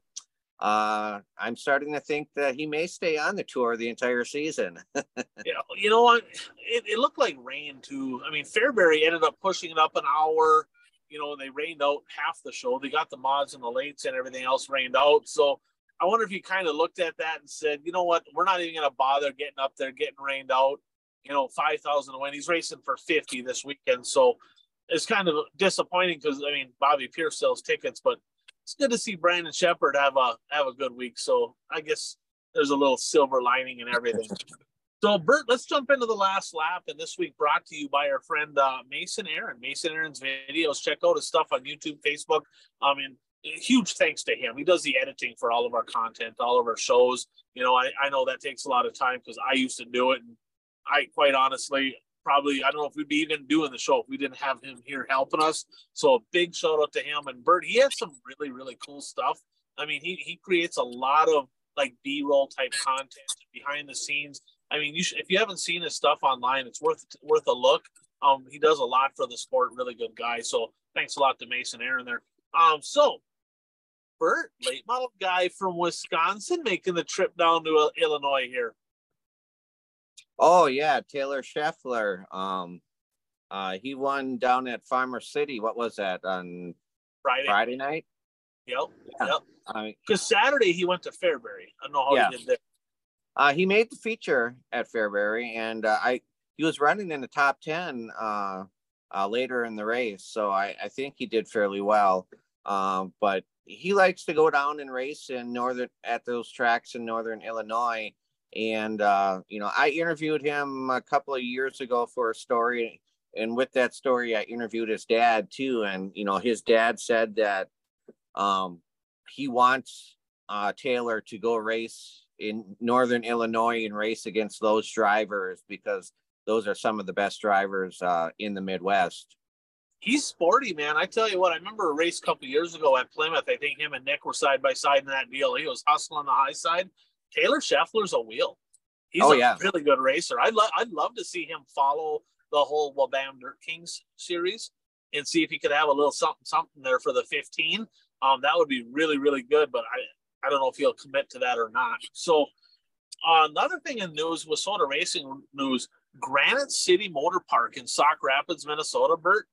uh, I'm starting to think that he may stay on the tour the entire season. yeah, you know what? It, it looked like rain too. I mean, Fairbury ended up pushing it up an hour. You know, they rained out half the show. They got the mods and the lates and everything else rained out. So I wonder if he kind of looked at that and said, you know what, we're not even going to bother getting up there, getting rained out. You know, five thousand to win. He's racing for fifty this weekend, so it's kind of disappointing because I mean Bobby Pierce sells tickets, but it's good to see Brandon Sheppard have a have a good week. So I guess there's a little silver lining in everything. So, Bert, let's jump into the last lap. And this week brought to you by our friend uh, Mason Aaron. Mason Aaron's videos. Check out his stuff on YouTube, Facebook. I mean, huge thanks to him. He does the editing for all of our content, all of our shows. You know, I, I know that takes a lot of time because I used to do it. And I quite honestly, probably, I don't know if we'd be even doing the show if we didn't have him here helping us. So a big shout out to him. And Bert, he has some really, really cool stuff. I mean, he, he creates a lot of like B-roll type content behind the scenes. I mean, you should, if you haven't seen his stuff online, it's worth worth a look. Um, he does a lot for the sport. Really good guy. So thanks a lot to Mason Aaron there. Um, so Bert, late model guy from Wisconsin, making the trip down to Illinois here. Oh yeah, Taylor Scheffler. Um, uh, he won down at Farmer City. What was that on Friday? Friday night. Yep. Yeah. Yep. Because Saturday he went to Fairbury. I don't know how yeah. he did there. Uh, he made the feature at Fairbury, and uh, I he was running in the top ten uh, uh, later in the race, so I, I think he did fairly well. Um, but he likes to go down and race in northern at those tracks in northern Illinois. And uh, you know, I interviewed him a couple of years ago for a story, and with that story, I interviewed his dad too. And you know, his dad said that um, he wants uh, Taylor to go race in northern Illinois and race against those drivers because those are some of the best drivers uh, in the Midwest. He's sporty, man. I tell you what, I remember a race a couple years ago at Plymouth. I think him and Nick were side by side in that deal. He was hustling on the high side. Taylor Scheffler's a wheel. He's oh, a yeah. really good racer. I'd, lo- I'd love to see him follow the whole Wabam Dirt Kings series and see if he could have a little something something there for the 15. Um, that would be really, really good. But I, I don't know if he'll commit to that or not. So, uh, another thing in news, Minnesota racing news, Granite City Motor Park in Sauk Rapids, Minnesota, Bert,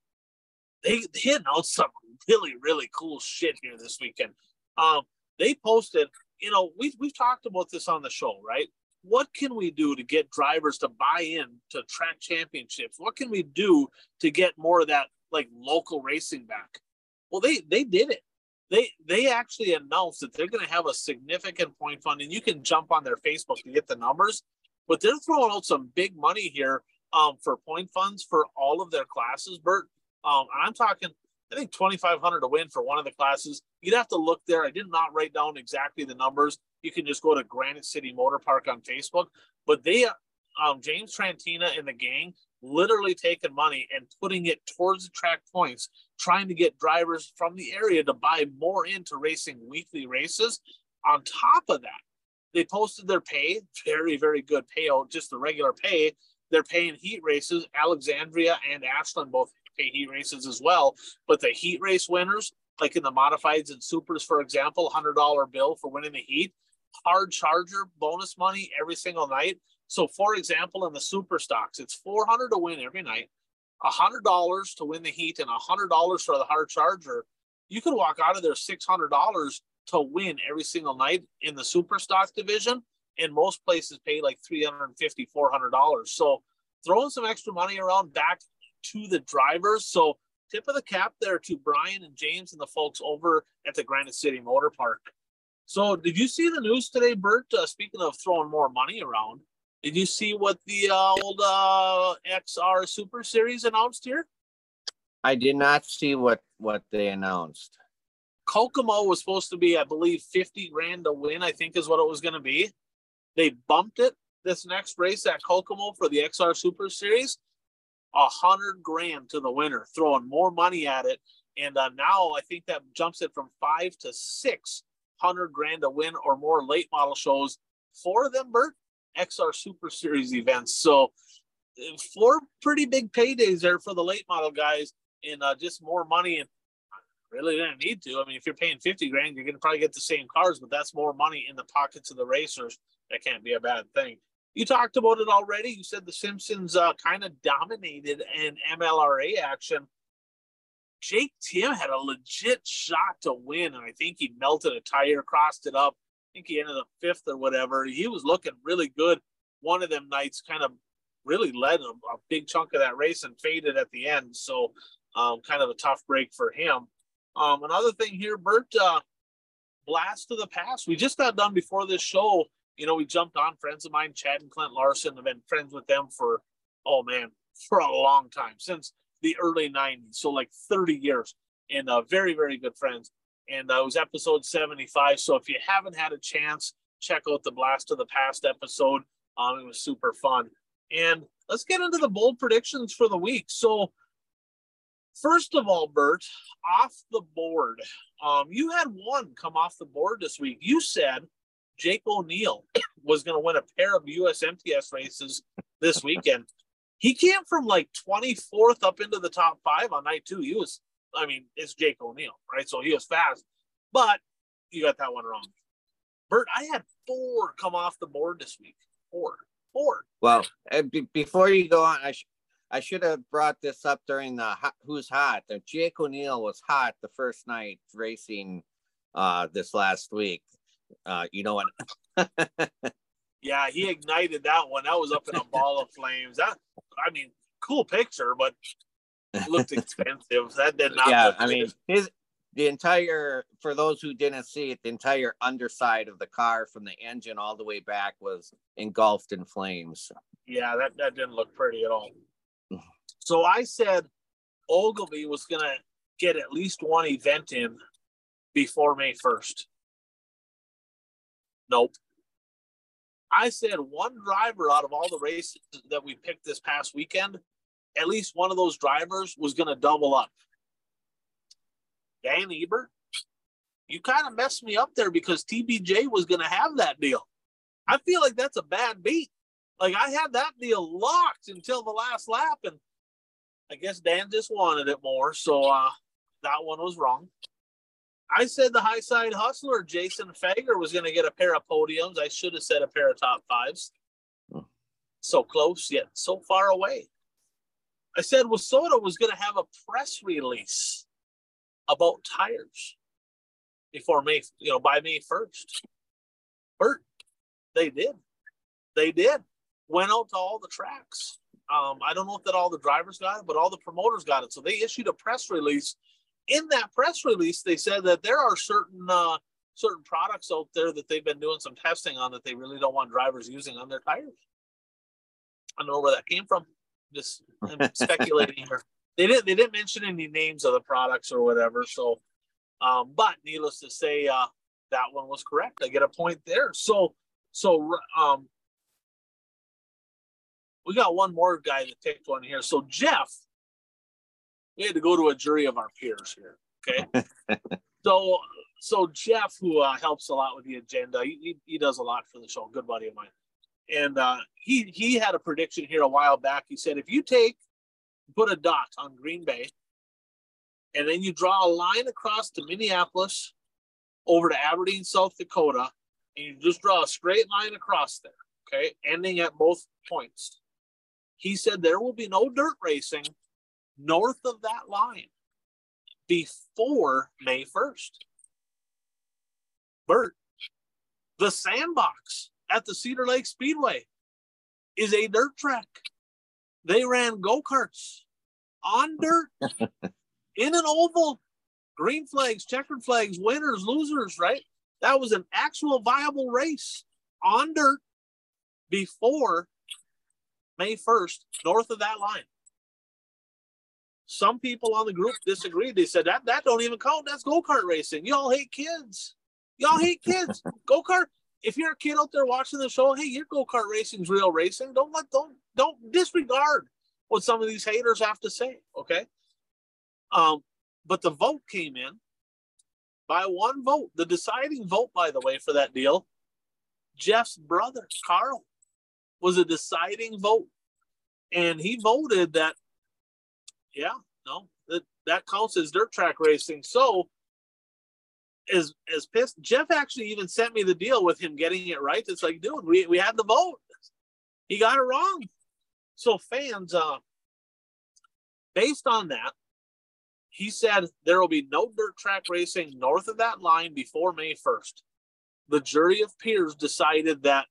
they, they announced some really, really cool shit here this weekend. Um, they posted, you know, we've, we've talked about this on the show, right? What can we do to get drivers to buy in to track championships? What can we do to get more of that like local racing back? Well, they they did it they they actually announced that they're going to have a significant point fund, and you can jump on their Facebook to get the numbers. But they're throwing out some big money here um, for point funds for all of their classes, Bert. Um, I'm talking, I think 2,500 to win for one of the classes. You'd have to look there. I did not write down exactly the numbers. You can just go to Granite City Motor Park on Facebook. But they, um, James Trantina and the gang, literally taking money and putting it towards the track points, trying to get drivers from the area to buy more into racing weekly races. On top of that, they posted their pay, very, very good payout, just the regular pay. They're paying heat races. Alexandria and Ashland both heat races as well. But the heat race winners, like in the modifieds and supers, for example, $100 bill for winning the heat, hard charger bonus money every single night. So, for example, in the super stocks, it's 400 to win every night, $100 to win the heat, and $100 for the hard charger. You could walk out of there $600 to win every single night in the super stock division. And most places pay like $350, $400. So, throwing some extra money around back to the drivers. So, tip of the cap there to Brian and James and the folks over at the Granite City Motor Park. So, did you see the news today, Bert? Uh, speaking of throwing more money around, did you see what the uh, old uh, XR Super Series announced here? I did not see what what they announced. Kokomo was supposed to be, I believe, fifty grand to win. I think is what it was going to be. They bumped it this next race at Kokomo for the XR Super Series, a hundred grand to the winner, throwing more money at it. And uh, now I think that jumps it from five to six hundred grand to win or more late model shows. Four of them, Bert, XR Super Series events. So four pretty big paydays there for the late model guys and uh, just more money and really didn't need to. I mean, if you're paying 50 grand, you're going to probably get the same cars, but that's more money in the pockets of the racers. That can't be a bad thing. You talked about it already. You said the Simpsons uh, kind of dominated in MLRA action. Jake Timm had a legit shot to win, and I think he melted a tire, crossed it up, I think he ended up fifth or whatever. He was looking really good. One of them nights kind of really led a, a big chunk of that race and faded at the end. So um, kind of a tough break for him. Um, another thing here, Bert, uh, blast of the past. We just got done before this show you know, we jumped on friends of mine, Chad and Clint Larson, have been friends with them for, oh man, for a long time since the early 90s. So like 30 years and uh, very, very good friends. And uh, it was episode 75. So if you haven't had a chance, check out the Blast of the Past episode. Um, it was super fun. And let's get into the bold predictions for the week. So, first of all, Bert, off the board, um, you had one come off the board this week. You said Jake O'Neill was going to win a pair of US MTS races this weekend. He came from like 24th up into the top five on night two. He was, I mean, it's Jake O'Neill, right? So he was fast, but you got that one wrong. Bert, I had four come off the board this week. Four. Four. Well, uh, b- before you go on, I, sh- I should have brought this up during the Who's Hot. Jake O'Neill was hot the first night racing uh, this last week. Uh, you know what? yeah, he ignited that one. That was up in a ball of flames. That, I mean, cool picture, but looked expensive. That did not. Yeah, I mean, his the entire for those who didn't see it, the entire underside of the car from the engine all the way back was engulfed in flames. Yeah, that, that didn't look pretty at all. So I said Ogilvy was gonna get at least one event in before May 1st. Nope. I said one driver out of all the races that we picked this past weekend, at least one of those drivers was going to double up. Dan Ebert, you kind of messed me up there because TBJ was going to have that deal. I feel like that's a bad beat. Like I had that deal locked until the last lap, and I guess Dan just wanted it more, so uh, that one was wrong. I said the high side hustler, Jason Fager, was going to get a pair of podiums. I should have said a pair of top fives. So close, yet so far away. I said WISSOTA was going to have a press release about tires before May, you know, by May 1st. Bert, they did. They did. Went out to all the tracks. Um, I don't know if that all the drivers got it, but all the promoters got it. So they issued a press release. In that press release, they said that there are certain uh, certain products out there that they've been doing some testing on that they really don't want drivers using on their tires. I don't know where that came from. Just I'm speculating here. They didn't they didn't mention any names of the products or whatever. So, um, but needless to say, uh, that one was correct. I get a point there. So so um, we got one more guy that picked one here. So Jeff, we had to go to a jury of our peers here. Okay. so so Jeff, who uh, helps a lot with the agenda, he, he does a lot for the show. Good buddy of mine, and uh, he he had a prediction here a while back. He said if you take put a dot on Green Bay, and then you draw a line across to Minneapolis, over to Aberdeen, South Dakota, and you just draw a straight line across there, okay, ending at both points. He said there will be no dirt racing north of that line before May 1st. Bert, the sandbox at the Cedar Lake Speedway is a dirt track. They ran go karts on dirt in an oval, green flags, checkered flags, winners, losers, right? That was an actual viable race on dirt before May 1st, north of that line. Some people on the group disagreed. They said that that don't even count. That's go kart racing. Y'all hate kids. Y'all hate kids. go kart. If you're a kid out there watching the show, hey, your go kart racing's real racing. Don't let don't don't disregard what some of these haters have to say. Okay. Um, but the vote came in by one vote. The deciding vote, by the way, for that deal, Jeff's brother, Carl, was a deciding vote. And he voted that, yeah, no, that, that counts as dirt track racing. So as as pissed, Jeff actually even sent me the deal with him getting it right. It's like, dude, we, we had the vote. He got it wrong. So fans, uh, based on that, he said there will be no dirt track racing north of that line before May 1st. The jury of peers decided that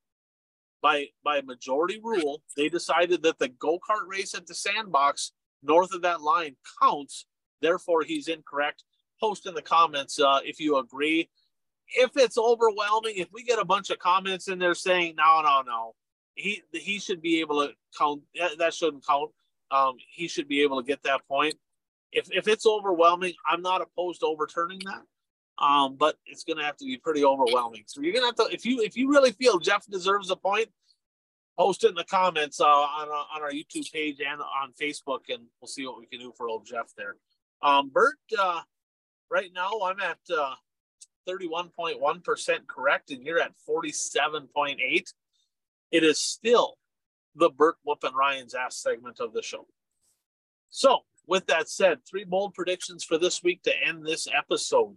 by by majority rule, they decided that the go-kart race at the sandbox north of that line counts. Therefore, he's incorrect. Post in the comments uh, if you agree. if it's overwhelming, if we get a bunch of comments in there saying no, no, no, he he should be able to count. That shouldn't count. Um, he should be able to get that point. If if it's overwhelming, I'm not opposed to overturning that. Um, but it's going to have to be pretty overwhelming. So you're going to have to if you if you really feel Jeff deserves a point, post it in the comments uh, on uh, on our YouTube page and on Facebook, and we'll see what we can do for old Jeff there. Um, Bert, uh, right now I'm at uh, 31.1% correct, and you're at 47.8. It is still the Bert Whoop and Ryan's ass segment of the show. So, with that said, three bold predictions for this week to end this episode.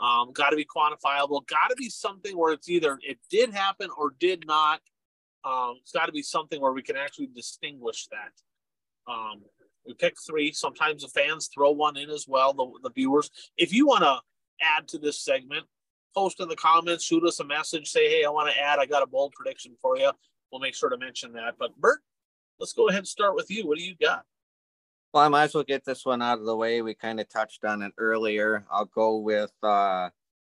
Um, got to be quantifiable. Got to be something where it's either it did happen or did not. Um, it's got to be something where we can actually distinguish that. Um, we pick three. Sometimes the fans throw one in as well. The, the viewers. If you want to add to this segment, post in the comments, shoot us a message, say, hey, I want to add. I got a bold prediction for you. We'll make sure to mention that. But Bert, let's go ahead and start with you. What do you got? Well, I might as well get this one out of the way. We kind of touched on it earlier. I'll go with uh,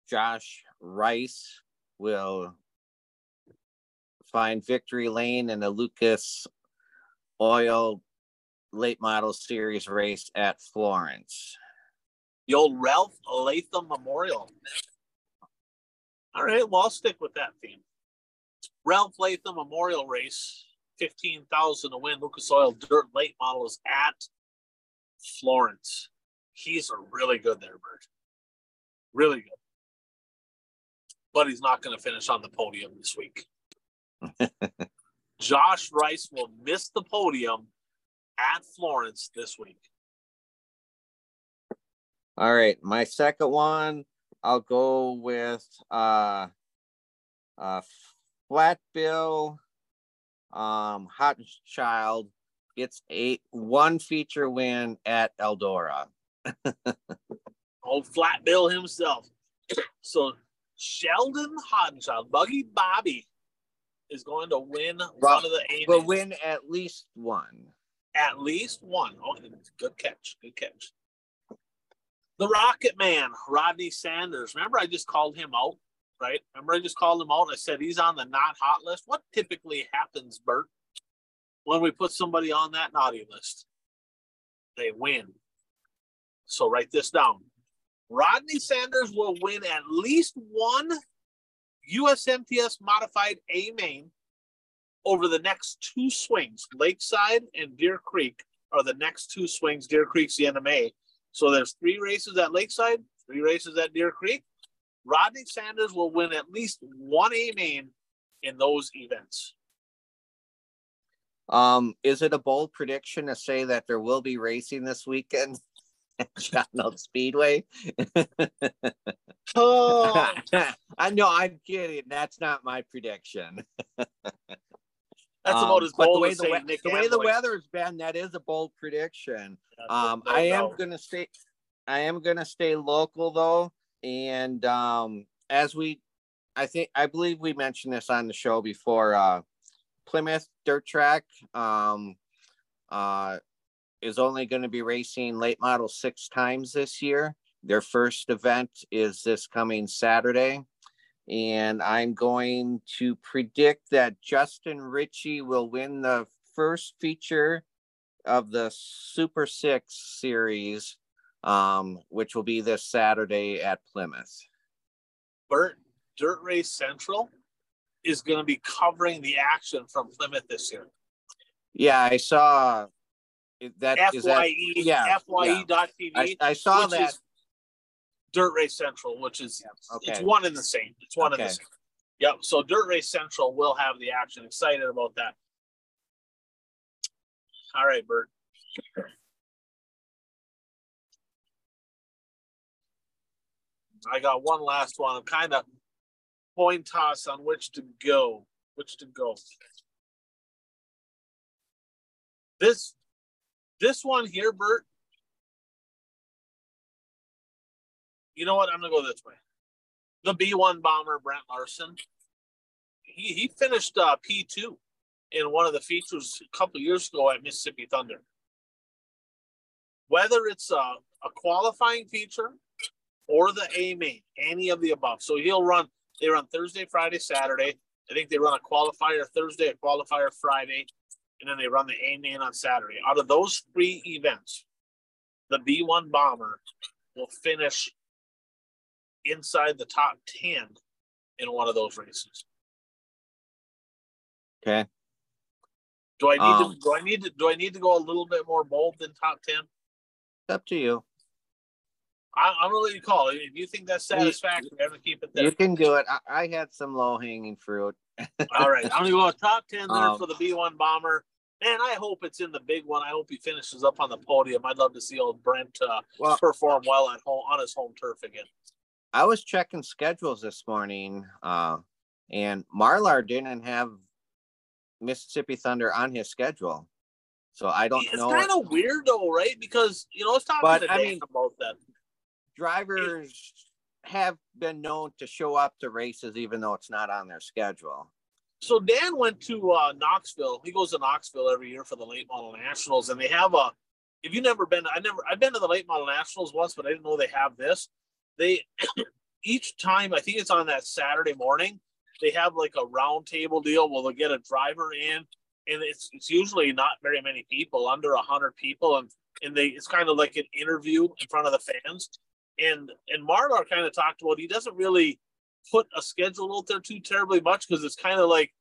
Josh Rice will find victory lane in the Lucas Oil late model series race at Florence. The old Ralph Latham Memorial. All right, well, I'll stick with that theme. Ralph Latham Memorial Race, 15,000 to win. Lucas Oil Dirt Late Model is at Florence. He's a really good there, Bert. Really good. But he's not going to finish on the podium this week. Josh Rice will miss the podium at Florence this week. All right, my second one, I'll go with uh, uh, Flat Bill, um, Hot Child gets a one feature win at Eldora. Old Flat Bill himself. So Sheldon Haudenschild, Buggy Bobby, is going to win one of the A. Will win at least one. At least one. Oh, good catch. Good catch. The Rocket Man, Rodney Sanders. Remember, I just called him out, right? Remember, I just called him out and I said he's on the not hot list. What typically happens, Bert, when we put somebody on that naughty list? They win. So write this down. Rodney Sanders will win at least one USMTS modified A main over the next two swings. Lakeside and Deer Creek are the next two swings. Deer Creek's the May. So there's three races at Lakeside, three races at Deer Creek. Rodney Sanders will win at least one A main in those events. Um, is it a bold prediction to say that there will be racing this weekend at Speedway? oh. I know I'm kidding. That's not my prediction. That's um, about as bold the way, the, we- the, way the weather's been, that is a bold prediction. Um, I am gonna stay. I am gonna stay local though, and um, as we, I think I believe we mentioned this on the show before. Uh, Plymouth Dirt Track um, uh, is only going to be racing late model six times this year. Their first event is this coming Saturday. And I'm going to predict that Justin Ritchie will win the first feature of the Super Six series, um, which will be this Saturday at Plymouth. Bert, Dirt Race Central is going to be covering the action from Plymouth this year. Yeah, I saw that. FYE, that, yeah, FYE.tv. Yeah. I, I saw that. Dirt Race Central, which is yeah, okay. it's one and the same. It's one okay. and the same. Yep. So Dirt Race Central will have the action. Excited about that. All right, Bert. I got one last one. I'm kind of coin toss on which to go. Which to go. This this one here, Bert. You know what? I'm gonna go this way. The B1 bomber, Brent Larson. He he finished uh, P2 in one of the features a couple years ago at Mississippi Thunder. Whether it's a, a qualifying feature or the A main, any of the above. So he'll run. They run Thursday, Friday, Saturday. I think they run a qualifier Thursday, a qualifier Friday, and then they run the A main on Saturday. Out of those three events, the B1 bomber will finish inside the top 10 in one of those races. Okay. Do I need Um, to do I need to do I need to go a little bit more bold than top 10? Up to you. I, I'm gonna let you call it. If you think that's satisfactory, I'm gonna keep it there. You can do it. I, I had some low hanging fruit. All right, I'm gonna go top ten there Um, for the B1 bomber. And I hope it's in the big one. I hope he finishes up on the podium. I'd love to see old Brent uh, Well, perform well at home on his home turf again. I was checking schedules this morning, uh, and Marlar didn't have Mississippi Thunder on his schedule, so I don't It's know. It's kind of weird though, right? Because you know, it's talking But, I mean- about that. Drivers have been known to show up to races even though it's not on their schedule. So Dan went to uh, Knoxville. He goes to Knoxville every year for the late model nationals, and they have a. If you've never been, I never. I've been to the late model nationals once, but I didn't know they have this. They each time, I think it's on that Saturday morning. They have like a round table deal. Where they'll get a driver in, and it's it's usually not very many people, under a hundred people, and and they it's kind of like an interview in front of the fans. And and Marlar kind of talked about he doesn't really put a schedule out there too terribly much because it's kind of like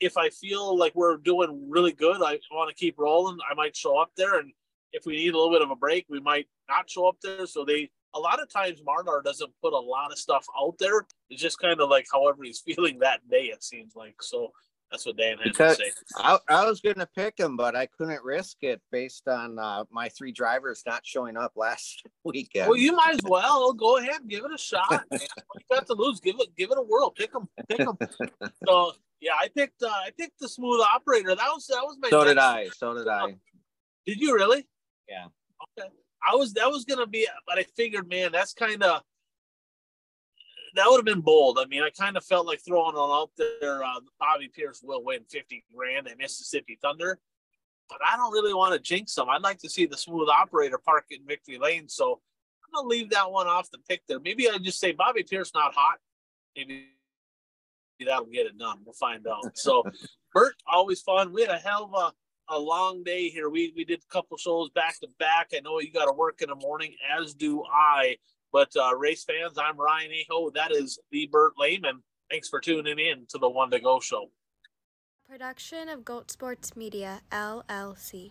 if I feel like we're doing really good, I want to keep rolling. I might show up there, and if we need a little bit of a break, we might not show up there. So they a lot of times Marlar doesn't put a lot of stuff out there. It's just kind of like however he's feeling that day. It seems like so. That's what Dan had Because- to say. I, I was going to pick him, but I couldn't risk it based on uh, my three drivers not showing up last weekend. Well, you might as well go ahead, and give it a shot. Man. What you got to lose? Give it, give it a whirl. Pick them, pick them. so yeah, I picked, uh, I picked the smooth operator. That was that was my. so did I. So did I. Did you really? Yeah. Okay. I was that was gonna be, but I figured, man, that's kind of that would have been bold. I mean, I kind of felt like throwing it out there. Uh, Bobby Pierce will win fifty grand at Mississippi Thunder, but I don't really want to jinx them. I'd like to see the smooth operator park in victory lane, so I'm gonna leave that one off the pick there. Maybe I just say Bobby Pierce not hot. Maybe that'll get it done. We'll find out. So, Bert, always fun. We had a hell of a a long day here. We we did a couple shows back to back. I know you got to work in the morning, as do I. But uh, race fans, I'm Ryan Aho. That is the Bert Lehman. Thanks for tuning in to the One to Go show. Production of Goat Sports Media, LLC.